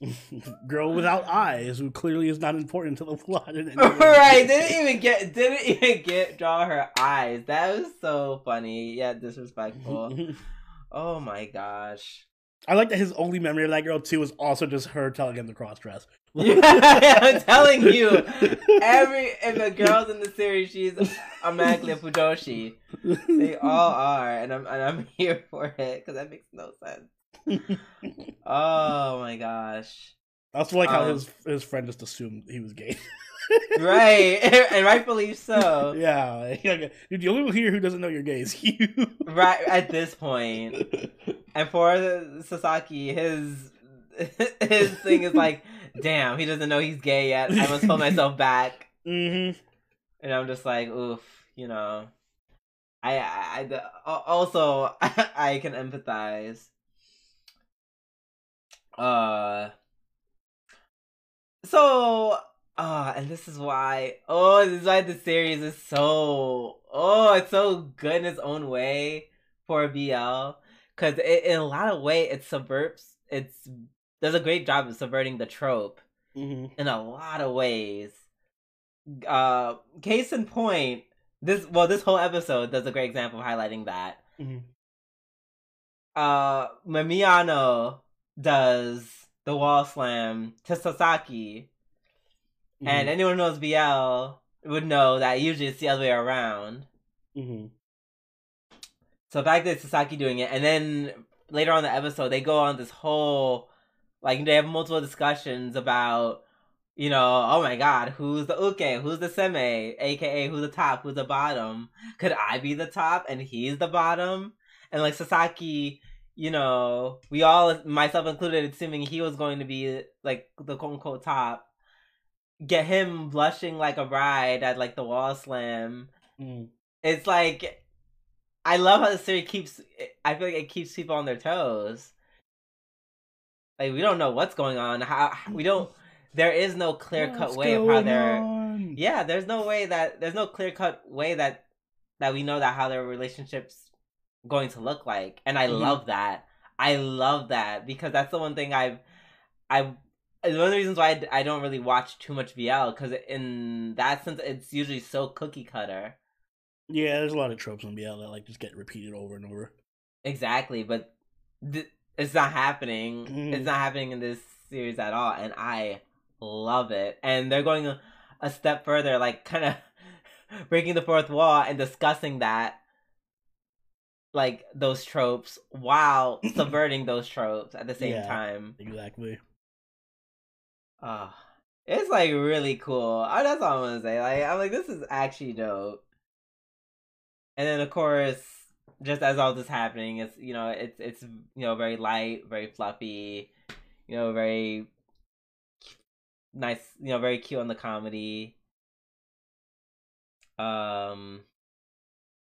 Girl without eyes, who clearly is not important to the plot. In any way. right? Didn't even get didn't even get draw her eyes. That was so funny. Yeah, disrespectful. oh my gosh. I like that his only memory of that girl too was also just her telling him to cross dress. I'm telling you, every if a girl's in the series, she's automatically a fujoshi. They all are, and I'm and I'm here for it because that makes no sense. Oh my gosh. I also like how Um, his his friend just assumed he was gay. Right, and rightfully so. yeah, yeah, dude. The only one here who doesn't know you're gay is you. Right at this. And for Sasaki, his his thing is like, damn, he doesn't know he's gay yet. I must hold myself back. hmm And I'm just like, oof, you know. I, I, I also I can empathize. Uh. So, uh, and this is why. Oh, this is why the series is so. Oh, it's so good in its own way for BL because in a lot of way it subverts. It's does a great job of subverting the trope hmm in a lot of ways. Uh, case in point, this well, this whole episode does a great example of highlighting that. hmm Uh, Mamiano does the wall slam to Sasaki, and anyone who knows BL would know that usually it's the other way around. hmm So back fact that Sasaki doing it, and then later on in the episode, they go on this whole, like they have multiple discussions about, you know, oh my god, who's the uke, who's the seme, aka who's the top, who's the bottom? Could I be the top and he's the bottom? And like Sasaki, you know, we all, myself included, assuming he was going to be like the quote unquote top. Get him blushing like a bride at like the wall slam hmm it's like I love how the series keeps. I feel like it keeps people on their toes. Like we don't know what's going on. How we don't. There is no clear cut What's way of how they're. on? Yeah, there's no way that there's no clear cut way that that we know that how their relationships going to look like, and I Mhm. love that. I love that because that's the one thing I've I. One of the reasons why I, I don't really watch too much BL because in that sense it's usually so cookie cutter. Yeah, there's a lot of tropes in BL that like just get repeated over and over. Exactly, but th- it's not happening. Mm. It's not happening in this series at all, and I love it. And they're going a, a step further, like kind of breaking the fourth wall and discussing that, like those tropes, while subverting those tropes at the same Yeah. time. Exactly. Oh, it's like really cool. Oh, that's all I'm gonna say. Like I'm like, this is actually dope. And then of course, just as all this happening, it's you know, it's it's you know very light, very fluffy, you know, very nice, you know, very cute on the comedy. Um,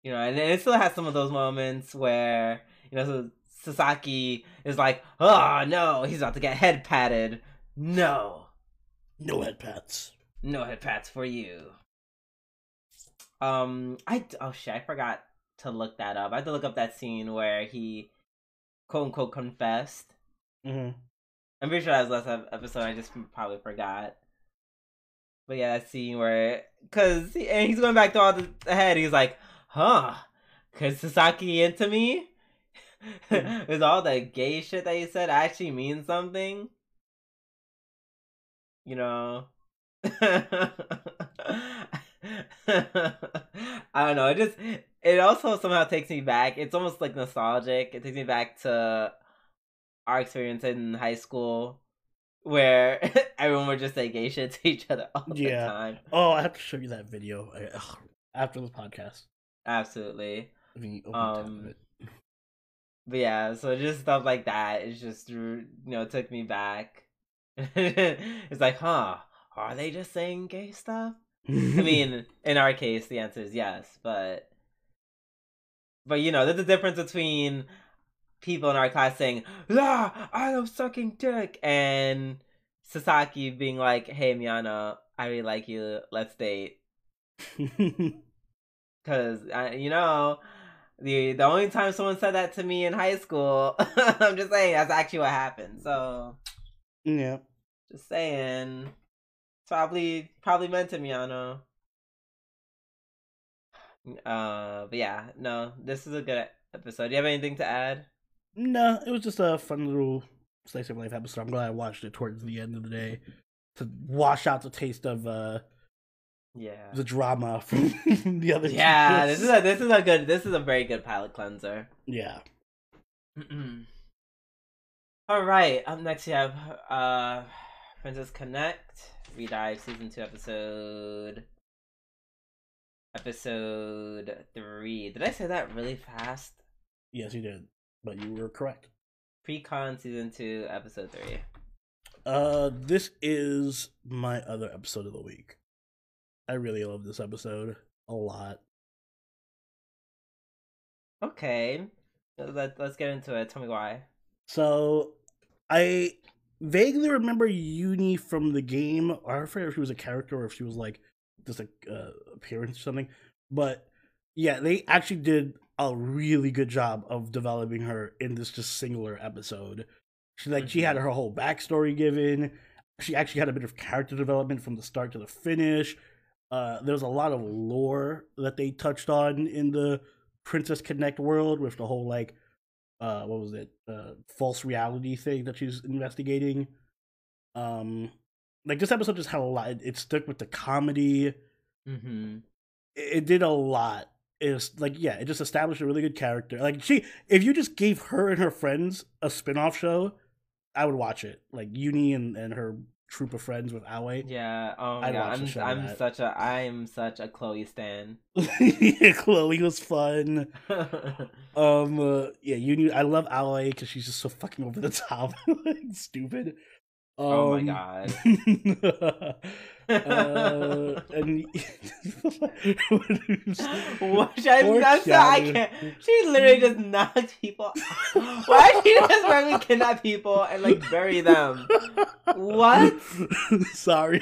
you know, and it still has some of those moments where you know so Sasaki is like, oh no, he's about to get head patted. No, No head pats. no head pats for you. Um, I oh shit, I forgot to look that up. I had to look up that scene where he quote unquote confessed. hmm I'm pretty sure that was last episode. I just probably forgot. But yeah, that scene where, cause he, and he's going back to all the, head. He's like, huh? Cause Sasaki into me? Is all the gay shit that you said actually mean something? You know. I don't know. It just it also somehow takes me back. It's almost like nostalgic. It takes me back to our experience in high school where everyone would just say gay shit to each other all Yeah. the time. Oh, I have to show you that video after the podcast. Absolutely. If you open tab of Um. But yeah, so just stuff like that. It's just you know took me back. it's like, huh? Are they just saying gay stuff? I mean, in our case, the answer is yes, but but you know, there's a difference between people in our class saying, "La, I love sucking dick," and Sasaki being like, "Hey, Miyano, I really like you. Let's date." Because uh, you know, the the only time someone said that to me in high school, I'm just saying that's actually what happened. So yeah. just saying, probably probably meant to Miyano. Uh, but yeah, no, this is a good episode. Do you have anything to add? No, it was just a fun little slice of life episode. I'm glad I watched it towards the end of the day to wash out the taste of uh Yeah. the drama from the other. Yeah, this is a this is a good this is a very good palate cleanser. yeah. All right, up next we have uh Princess Connect Redive season two episode episode three. Did I say that really fast? Yes, you did, but you were correct. Pre-con season two episode three. Uh, this is my other episode of the week. I really love this episode a lot. Okay. Let, let's get into it. Tell me why. So I vaguely remember Uni from the game. Or I forget if she was a character or if she was like just a uh, appearance or something. But yeah, they actually did a really good job of developing her in this just singular episode. She like she had Mhm. her whole backstory given. She actually had a bit of character development from the start to the finish. Uh, there was a lot of lore that they touched on in the Princess Connect world with the whole like uh what was it? Uh false reality thing that she's investigating. Um like this episode just had a lot it, it stuck with the comedy. It, Mm-hmm. it did a lot. It's like yeah it just established a really good character. Like she if you just gave her and her friends a spin-off show i would watch it. Like uni and and her troop of friends with Aoi. Yeah. Oh my I'd god. I'm I'm that. such a I'm such a Chloe stan. yeah, Chloe was fun. Um, uh, yeah, Uni. I love Aoi because she's just so fucking over the top, like, stupid. Um, oh my god. Uh, and Which I, that's not, I can't. She literally just knocks people. Why she just randomly kidnap people and like bury them? What? Sorry,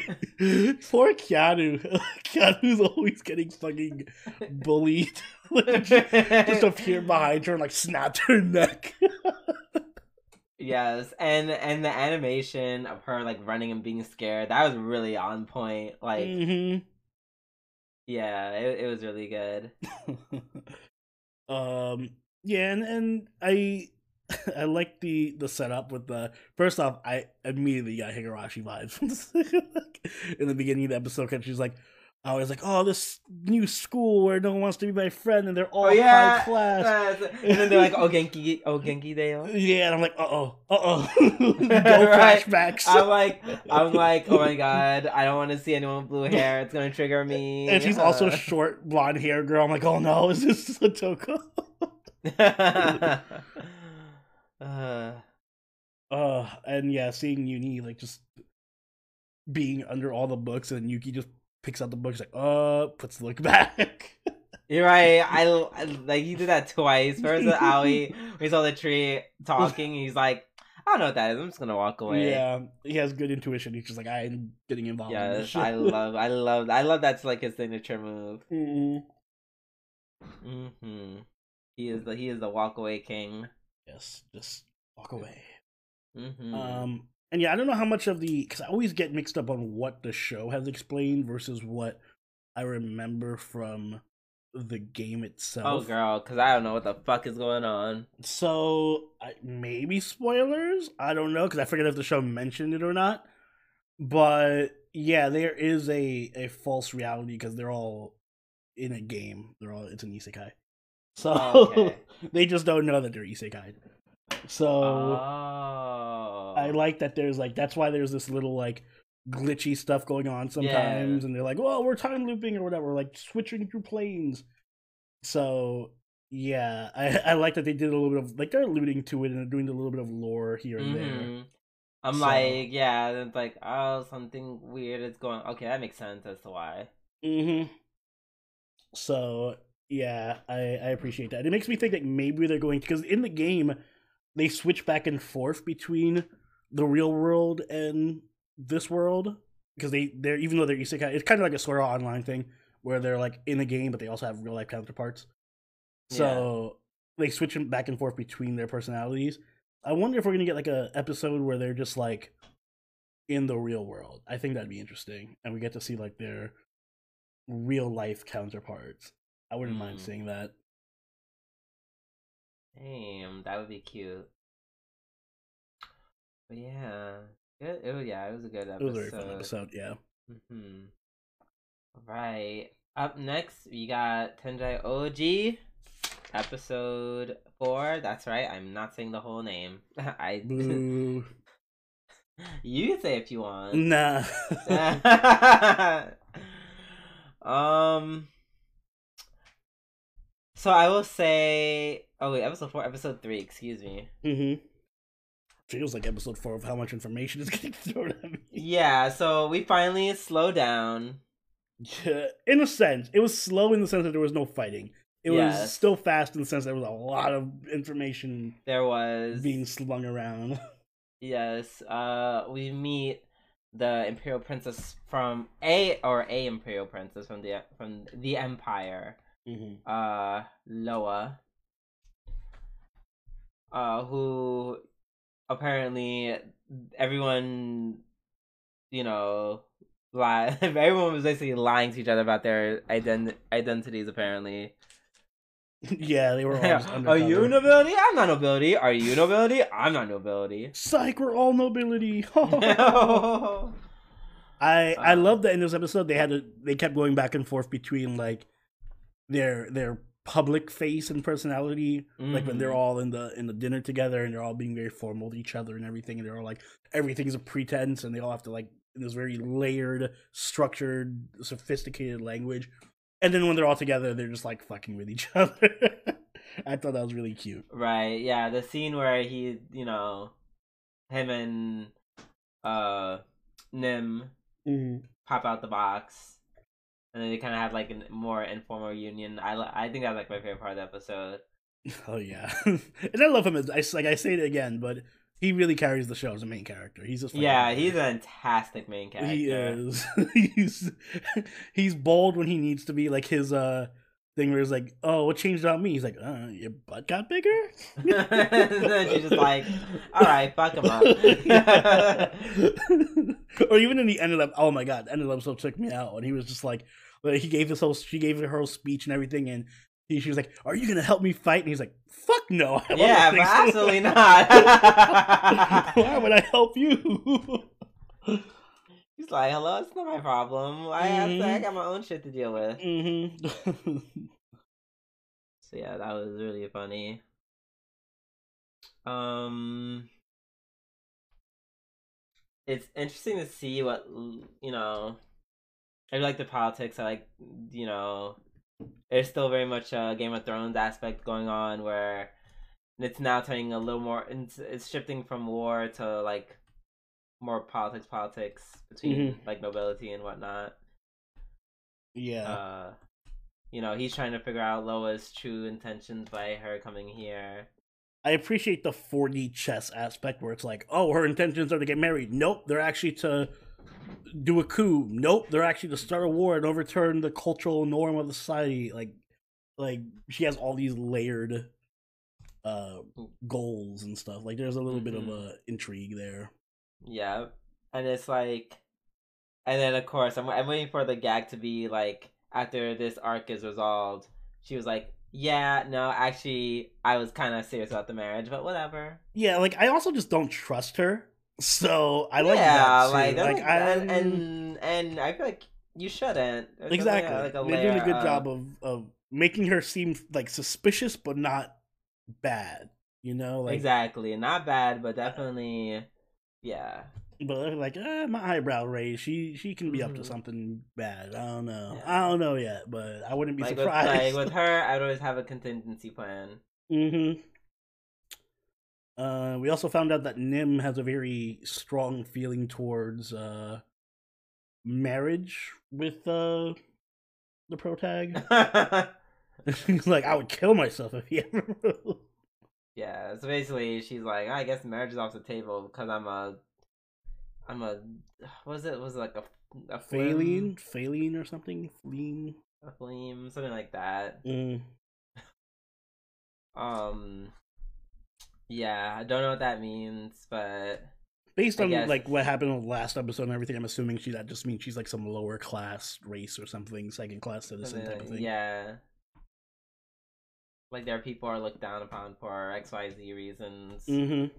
poor Keanu. Keanu's always getting fucking bullied. Just appeared behind her and like snapped her neck. Yes, and and the animation of her like running and being scared that was really on point. Like, hmm yeah, it, it was really good. um yeah and, and i i like the the setup with the first off i immediately got higurashi vibes in the beginning of the episode because she's like i was like oh this new school where no one wants to be my friend and they're all Oh, yeah. high class Uh, and then they're like, "Oh Genki, oh Genki Dale." yeah and i'm like uh-oh uh-oh go Right. flashbacks I'm like, I'm like, oh my god, I don't want to see anyone with blue hair. It's gonna trigger me. and she's also a Uh. short blonde hair girl i'm like oh no is this Satoko? uh, Uh, and yeah, seeing Uni like just being under all the books, and Yuki just picks out the books, like, uh, puts the book back. you're right. I, I like he did that twice. First with Aoi, we saw the tree talking. He's like, I don't know what that is. I'm just gonna walk away. yeah, he has good intuition. He's just like, I'm getting involved. in this Yes. I love, I love, I love that's like his signature move. Mhm. hmm He is the he is the walk away king. Yes, just walk away. hmm Um, and yeah, I don't know how much of the because I always get mixed up on what the show has explained versus what I remember from the game oh, itself. oh girl, because I don't know what the fuck is going on. So I, maybe spoilers. I don't know because I forget if the show mentioned it or not. But yeah, there is a a false reality because they're all in a game. They're all it's an isekai. So Oh, okay. they just don't know that they're isekai. So oh, I like that there's like that's why there's this little like glitchy stuff going on sometimes and they're like, "Well, we're time looping or whatever, like switching through planes." So, yeah, I I like that they did a little bit of like they're alluding to it and they're doing a little bit of lore here and there. Mhm. I'm So- like, yeah, and it's like, oh, something weird is going. Okay, that makes sense as to why. Mhm. So, yeah, I I appreciate that. It makes me think that maybe they're going because in the game they switch back and forth between the real world and this world because they they're even though they're isekai, it's kind of like a Sword Art Online thing where they're like in a game but they also have real life counterparts. So they switch them back and forth between their personalities. I wonder if we're gonna get like a episode where they're just like in the real world. I think that'd be interesting, and we get to see like their real life counterparts. I wouldn't mind Mm. seeing that. Damn, that would be cute. But yeah, good. It was, yeah, it was a good episode. It was a very fun episode. Yeah. hmm Right. Up next, we got Tensai Ouji, episode four. That's right. I'm not saying the whole name. I. Boo. you can say if you want. nah. um. So I will say. Oh wait, episode four, episode three. Excuse me. hmm Feels like episode four of how much information is getting thrown at me. Yeah. So we finally slow down. Yeah, in a sense, it was slow in the sense that there was no fighting. It was still fast in the sense there was a lot of information There was being slung around. yes. Uh, we meet the imperial princess from a or a imperial princess from the from the empire. Hmm uh Lowa uh who apparently everyone you know lie everyone was basically lying to each other about their ident- identities apparently. Yeah, they were all just are you nobility? I'm not nobility. Are you nobility? I'm not nobility. Psych, we're all nobility. I I Uh, love that in this episode they had to they kept going back and forth between like their their public face and personality like when they're Mhm. all in the in the dinner together and they're all being very formal to each other and everything and they're all like everything's a pretense and they all have to like in this very layered structured sophisticated language and then when they're all together they're just like fucking with each other. I thought that was really cute. Right, yeah, the scene where he, you know, him and uh Nim pop out the box, and then they kind of have like a more informal union. I I think that's like my favorite part of the episode. oh yeah and i love him as I, like i say it again but he really carries the show as a main character he's just fucking Yeah, he's a fantastic main character. He is. he's he's bold when he needs to be. Like his uh thing where he's like, "Oh, what changed about me?" He's like, "Uh, your butt got bigger." She's just like, "All right, fuck him up." or even in the end of the oh my god, the end of the episode took me out and he was just like, like, he gave this whole she gave her whole speech and everything, and he, she was like, "Are you gonna help me fight?" And he's like, "Fuck no, yeah, but absolutely not. Why would I help you? He's like, "Hello, it's not my problem. I, have to- I Mhm. got my own shit to deal with." hmm So yeah, that was really funny. Um it's interesting to see what you know. I like the politics. I like you know, there's still very much a Game of Thrones aspect going on where it's now turning a little more. It's, it's shifting from war to like more politics, politics between like nobility and whatnot. yeah. Uh, you know, he's trying to figure out Lowa's true intentions by her coming here. I appreciate the 4D chess aspect where it's like, oh, her intentions are to get married. Nope, they're actually to do a coup. Nope, they're actually to start a war and overturn the cultural norm of the society. Like, like she has all these layered uh goals and stuff. Like, there's a little bit of Mhm. a intrigue there. Yeah, and it's like, and then of course I'm I'm waiting for the gag to be like after this arc is resolved. She was like, "Yeah, no, actually, I was kind of serious about the marriage, but whatever." Yeah, like I also just don't trust her. So I like yeah, that too. like, like, and, and and I feel like you shouldn't There's exactly. uh, like a They're doing a good job of of making her seem like suspicious but not bad. You know, like exactly, not bad, but definitely, yeah. but like eh, my eyebrow raised. She she can be up to Mhm. something bad. I don't know. Yeah. I don't know yet, but I wouldn't be Like with, surprised. like with her, I'd always have a contingency plan. hmm Uh, we also found out that Nim has a very strong feeling towards uh, marriage with uh, the protag. Like, I would kill myself if he ever. Yeah, so basically, she's like, I guess marriage is off the table because I'm a, I'm a, what was it? Was it like a a flim? Phaline or something. Flean. a flame, something like that. Mm. Um, yeah, I don't know what that means, but Based on guess. like what happened in the last episode and everything, I'm assuming she that just means she's like some lower class race or something, second class citizen something type of thing. yeah, like there are people are looked down upon for X Y Z reasons. Mm-hmm.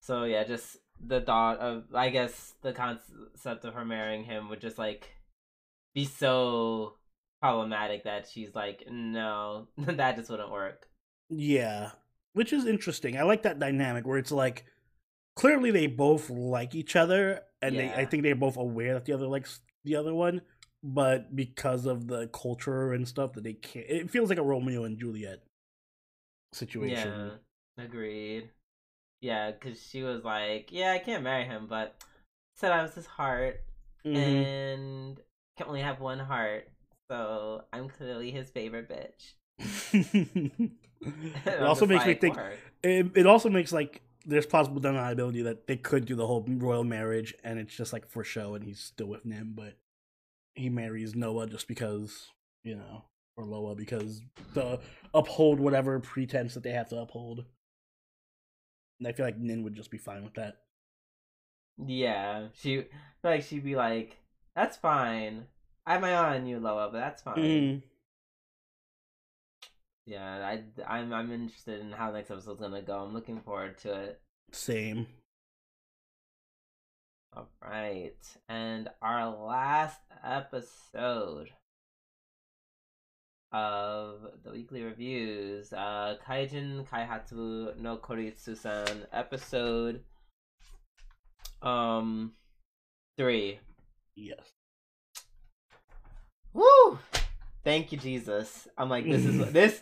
So yeah, just the thought of I guess the concept of her marrying him would just like be so problematic that she's like, no, that just wouldn't work. Yeah, which is interesting. I like that dynamic where it's like clearly they both like each other, and they I think they're both aware that the other likes the other one, but because of the culture and stuff that they can't. It feels like a Romeo and Juliet situation. Yeah, agreed. Yeah, because she was like, yeah, I can't marry him, but said I was his heart Mhm. and can only have one heart. so I'm clearly his favorite bitch. it also makes me think. It, it also makes like there's possible deniability that they could do the whole royal marriage and it's just like for show and he's still with Nim, but he marries Noah just because you know, or Lowa because to uphold whatever pretense that they have to uphold. And I feel like Nin would just be fine with that. Yeah, she like she'd be like, "That's fine. I have my eye on you, Lowa, but that's fine." Mm. Yeah, I I'm I'm interested in how the next episode's gonna go. I'm looking forward to it. Same. All right, and our last episode of the weekly reviews, uh, Kaijin Kaihatsu no Kuroitsu-san episode um three. Yes. Woo! Thank you, Jesus. I'm like, this is this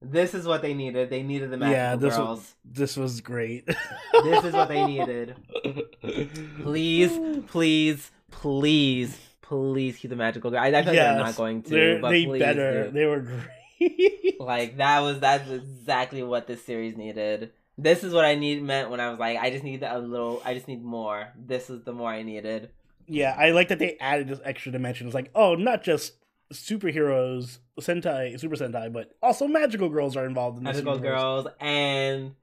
this is what they needed. They needed the magical yeah, this girls. Was, this was great. this is what they needed. Please, please, please, please keep the magical girl. I, I feel yes, like they're not going to. But they please, better. Dude. They were great. like that was that's exactly what this series needed. This is what I need meant when I was like, I just need a little. I just need more. This is the more I needed. Yeah, I like that they added this extra dimension. It's like, oh, not just superheroes, Sentai, Super Sentai, but also magical girls are involved in this. Magical girls, and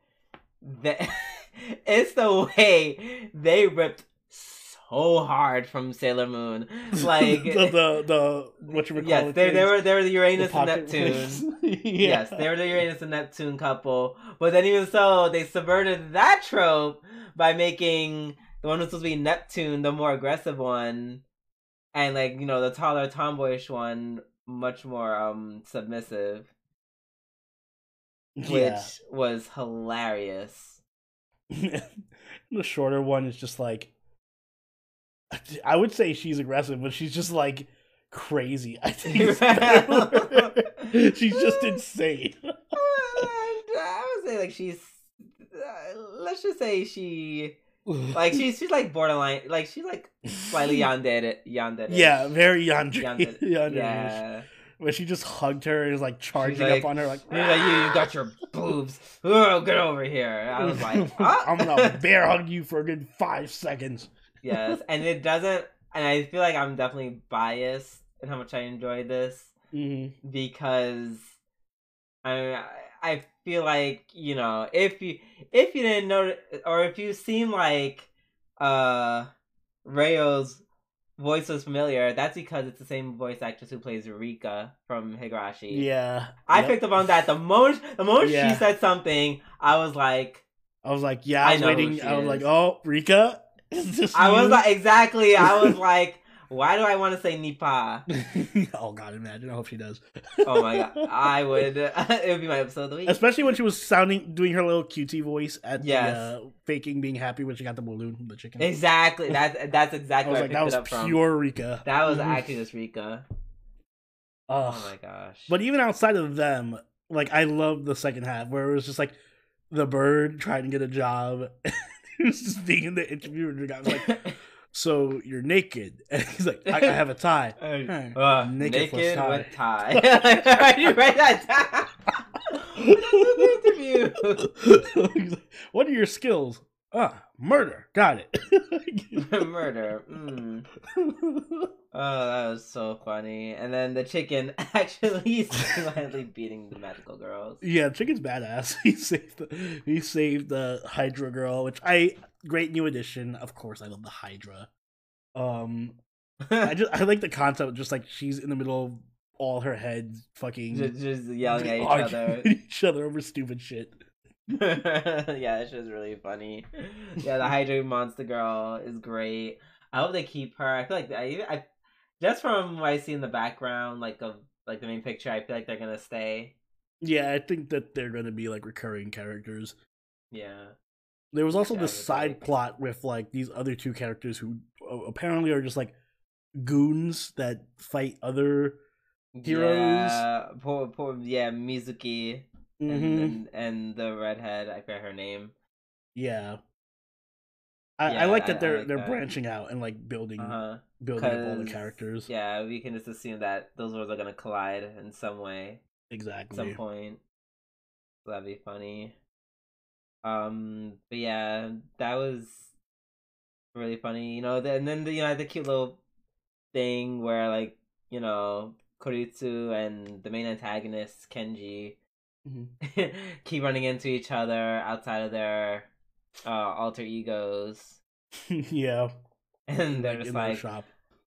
the, it's the way they ripped so hard from Sailor Moon, like the, the the what you would call it? yes, they they were they were the Uranus the and Neptune. yeah. Yes, they were the Uranus and Neptune couple. But then even so, they subverted that trope by making the one who's supposed to be Neptune the more aggressive one and like you know the taller tomboyish one much more um submissive. Which yeah. was hilarious. The shorter one is just like i would say she's aggressive but she's just like crazy. I think she's just insane. I would say like she's uh, let's just say she like she's she's like borderline like she's like slightly yandere yandere yeah very yandere, yandere yeah. Where she just hugged her and was like charging like, up on her like, like you, you got your boobs. Oh get over here. I was like i'm gonna bear hug you for a good five seconds. Yes and it doesn't and i feel like i'm definitely biased in how much i enjoyed this mm-hmm. because I, I feel like you know if you if you didn't know or if you seem like uh Ryo's voice was familiar, that's because it's the same voice actress who plays Rika from Higurashi. Yeah. I yep. picked up on that. The moment the moment yeah. she said something, I was like I was like, yeah, I was I waiting. I was is. like, oh, Rika? I was like exactly. I was like why do I want to say Nipa? oh God, imagine! I hope she does. oh my God, I would. it would be my episode of the week. Especially when she was sounding, doing her little QT voice at yes. the uh, faking being happy when she got the balloon from the chicken. Exactly. That's that's exactly. I was like, that was pure from. Rika. That was mm-hmm. actually just Rika. Oh. oh my gosh! But even outside of them, like I love the second half where it was just like the bird trying to get a job. he was just being in the interview and was like so you're naked. And he's like, I, I have a tie. Uh, naked, naked tie. with tie. you write that down. what are your skills? Ah, murder. Got it. murder. Mm. Oh, that was so funny. And then the chicken actually slightly beating the magical girls. Yeah, chicken's badass. He saved the, he saved the Hydra girl, which I great new addition. Of course, I love the Hydra. Um, I just I like the concept. Just like she's in the middle of all her heads, fucking just, just yelling at each other, each other over stupid shit. yeah, it's just really funny. Yeah, the Hydra Monster Girl is great. I hope they keep her. I feel like I, I just from what I see in the background, like of like the main picture, I feel like they're gonna stay. Yeah, I think that they're gonna be like recurring characters. Yeah. There was also this side plot with like these other two characters who uh, apparently are just like goons that fight other heroes. Yeah, poor, poor, yeah, Mizuki mm-hmm. and, and, and the redhead. I forget her name. Yeah. I, yeah, I like that I, they're I like they're that. branching out and like building uh-huh. building up all the characters. Yeah, we can just assume that those worlds are gonna collide in some way. Exactly. At some point. So that'd be funny. Um, but yeah, that was really funny. You know, and then the, you know the cute little thing where like you know Kuroitsu and the main antagonist Kenji mm-hmm. keep running into each other outside of their uh, alter egos. yeah, and they're like, just like, shop.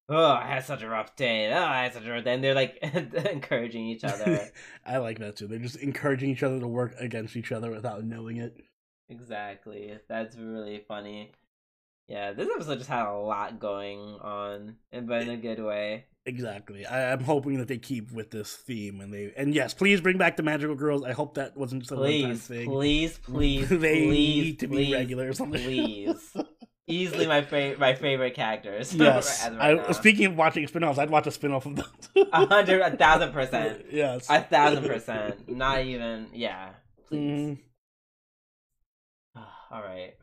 "Oh, I had such a rough day. Oh, I had such a rough day." And they're like encouraging each other. I like that too. They're just encouraging each other to work against each other without knowing it. Exactly. That's really funny. Yeah, this episode just had a lot going on, and but in a good way. Exactly. I, am hoping that they keep with this theme, and they and yes, please bring back the magical girls. I hope that wasn't just a please, one-time thing. Please, please, they please, need to please, be regular or something. Please. Easily my favorite, my favorite characters. Yes. right I, speaking of watching spin-offs, I'd watch a spin-off of them. a hundred, a thousand percent. Yes. A thousand percent. Not even. Yeah. Please. Mm all right.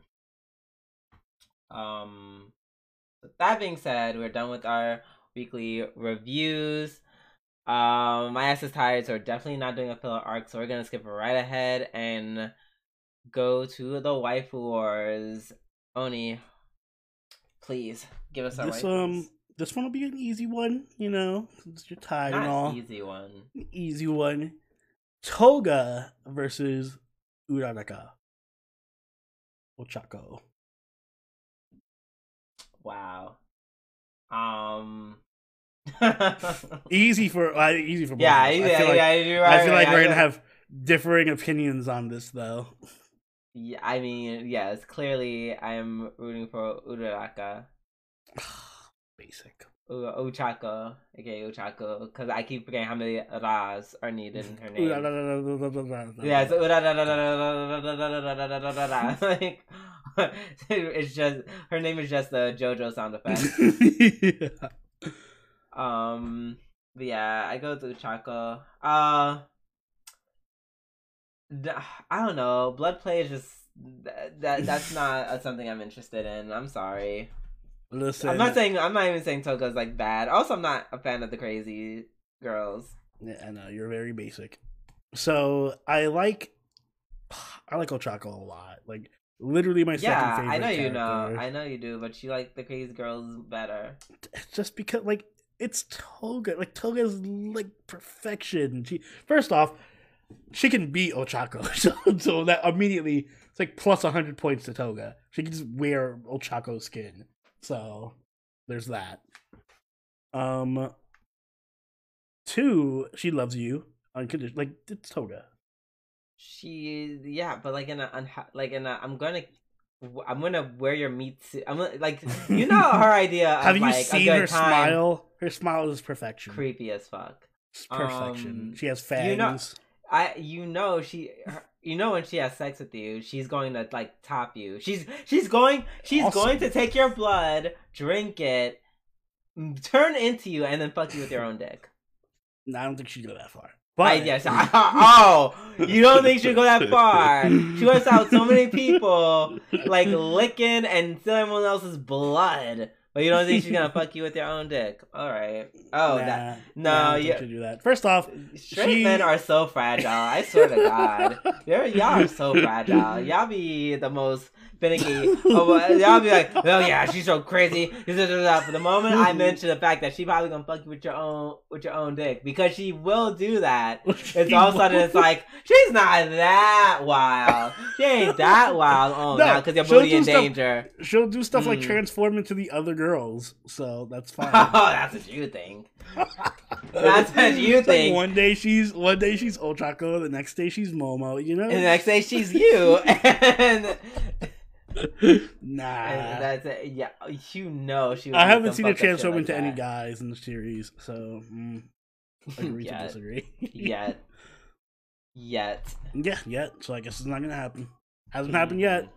Um, that being said, we're done with our weekly reviews. Um, my ass is tired, so we're definitely not doing a filler arc, so we're gonna skip right ahead and go to the Waifu Wars. Oni, please give us our this. Um, this one will be an easy one, you know, since you're tired not and all. Easy one. Easy one. Toga versus Uraraka. Ochako. Wow. Um. easy for uh, easy for yeah, yeah, I feel like, yeah, right, I feel like right, we're gonna have differing opinions on this though. Yeah, I mean, yes, clearly I'm rooting for Uraraka. Basic. Uchaka, okay, Uchaka, because I keep forgetting how many Ras are needed in her name. yeah, it's like, it's just her name is just the JoJo sound effect. yeah. Um, but yeah, I go to Uchaka. Uh, I don't know. Blood play is just that. That's not something I'm interested in. I'm sorry. Listen, I'm not saying I'm not even saying Toga's like bad. Also, I'm not a fan of the crazy girls. Yeah, I know you're very basic. So I like, I like Ochako a lot. Like literally my second Yeah, favorite. I know you know. I know you do, but you like the crazy girls better. just because like it's Toga. Like Toga's like perfection. She first off, she can beat Ochako, so, so that immediately it's like plus hundred points to Toga. She can just wear Ochako's skin. So there's that. Um. Two, she loves you unconditional. Like it's Toga. She, yeah, but like in a, unha- like in a, I'm gonna, I'm gonna wear your meat suit. I'm gonna, like, you know, her idea of Have you like seen her time, smile? Her smile is perfection. creepy as fuck. It's perfection. Um, she has fangs. you know- I, you know, she, her, you know, when she has sex with you, she's going to like top you. She's, she's going, she's Awesome. going to take your blood, drink it, turn into you, and then fuck you with your own dick. No, I don't think she'd go that far. But I, yes. oh, you don't think she'd go that far? She wants out so many people, like licking and stealing everyone else's blood. But you don't think she's gonna fuck you with your own dick? All right. Oh, nah, that no, don't yeah. she'd do that. First off, straight she- men are so fragile. I swear to God, You're, y'all are so fragile. Y'all be the most finicky. Oh, y'all be like, oh yeah, she's so crazy. For the moment I mention the fact that she probably gonna fuck you with your own with your own dick because she will do that. It's all of a sudden it's like she's not that wild. She ain't that wild. Oh, No, because your she'll booty in stuff- danger. she'll do stuff like Mm. transform into the other girls, so that's fine. Oh, that's what you think. That's what you It's like think. one day she's one day she's Ochako, the next day she's Momo. You know, And the next day she's you, and, nah. and that's it. Yeah, you know she. I haven't seen up shit transform like into any guys in the series, so mm, agree to disagree. Yet, yet, yeah, yet. So I guess it's not gonna happen. Hasn't happened yet.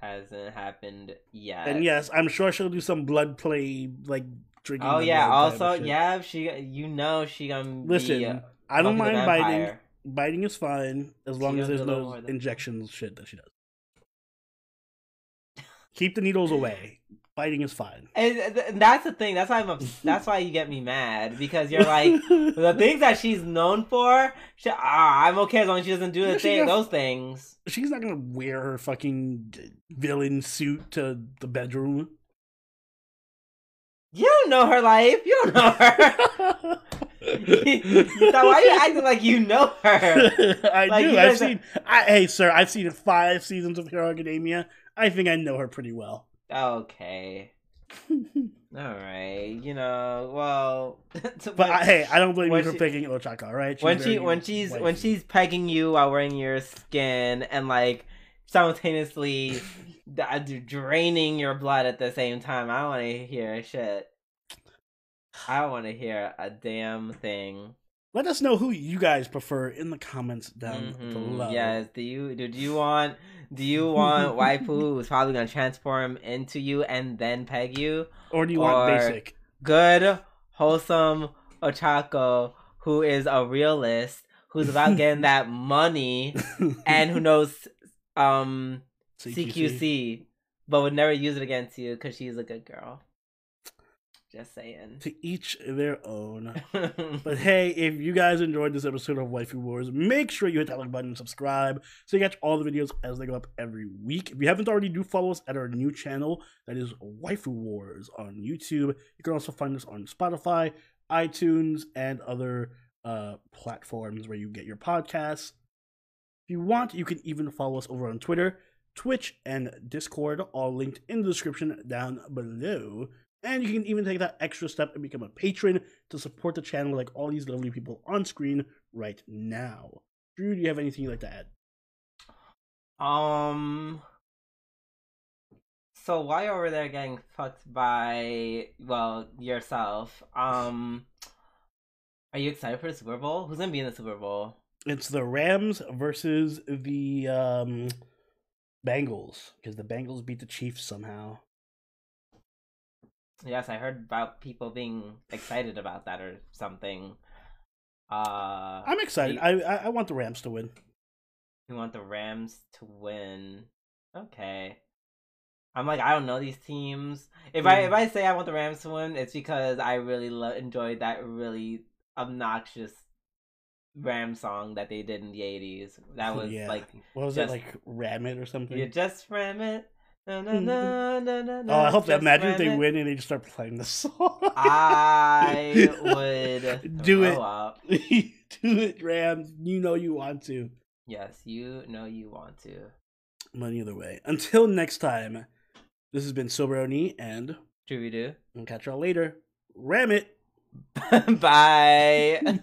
hasn't happened yet. And yes, I'm sure she'll do some blood play, like drinking. Oh yeah. blood type of Also, yeah. She, you know, she gonna Listen, Be, uh, I don't mind biting. Biting is fine as long She as there's do a little no more than- injection shit that she does. Keep the needles away. Biting is fine. And th- that's the thing. That's why I'm. That's why you get me mad because you're like the things that she's known for. She, ah, I'm okay as long as she doesn't do the Yeah, thing, those things. She's not gonna wear her fucking villain suit to the bedroom. You don't know her life. You don't know her. so why are you acting like you know her? I Like, do. I've are- seen. I, hey, sir, I've seen five seasons of Hero Academia. I think I know her pretty well. Okay. All right. You know. Well. But I, hey, I don't blame you when for she- picking Ochako. Right. She's when she when she's when she's pegging you while wearing your skin and like simultaneously draining your blood at the same time, I want to hear shit. I want to hear a damn thing. Let us know who you guys prefer in the comments down Mhm. below. Yes. Do you do, do you want do you want waifu who's probably gonna transform into you and then peg you? Or do you want basic? Good, wholesome Ochako who is a realist who's about getting that money and who knows um CQC, but would never use it against you because she's a good girl. Just saying. To each their own. But hey, if you guys enjoyed this episode of Waifu Wars, make sure you hit that like button and subscribe so you catch all the videos as they go up every week. If you haven't already, do follow us at our new channel that is Waifu Wars on YouTube. You can also find us on Spotify, iTunes, and other uh, platforms where you get your podcasts. If you want, you can even follow us over on Twitter, Twitch, and Discord, all linked in the description down below. And you can even take that extra step and become a patron to support the channel like all these lovely people on screen right now. Drew, do you have anything you'd like to add? um. So you're over there getting fucked by well yourself, um, are you excited for the Super Bowl? Who's gonna be in the Super Bowl? It's the Rams versus the um, Bengals because the Bengals beat the Chiefs somehow. Yes, I heard about people being excited about that or something. Uh, I'm excited. you- I, I I want the Rams to win. You want the Rams to win. Okay. I'm like I don't know these teams. If I Mm. if I say I want the Rams to win, it's because I really lo- enjoyed that really obnoxious Ram song that they did in the 80s. That was yeah. like what was just- it like Ram it or something? you just ram it. Na, na, na, na, na, oh, I hope that imagine if they it. win and they just start playing the song. I would do it. up. do it, Rams. You know you want to. Yes, you know you want to. But either way, until next time, this has been Soberoni, and we do? we'll catch y'all later. Ram it. Bye.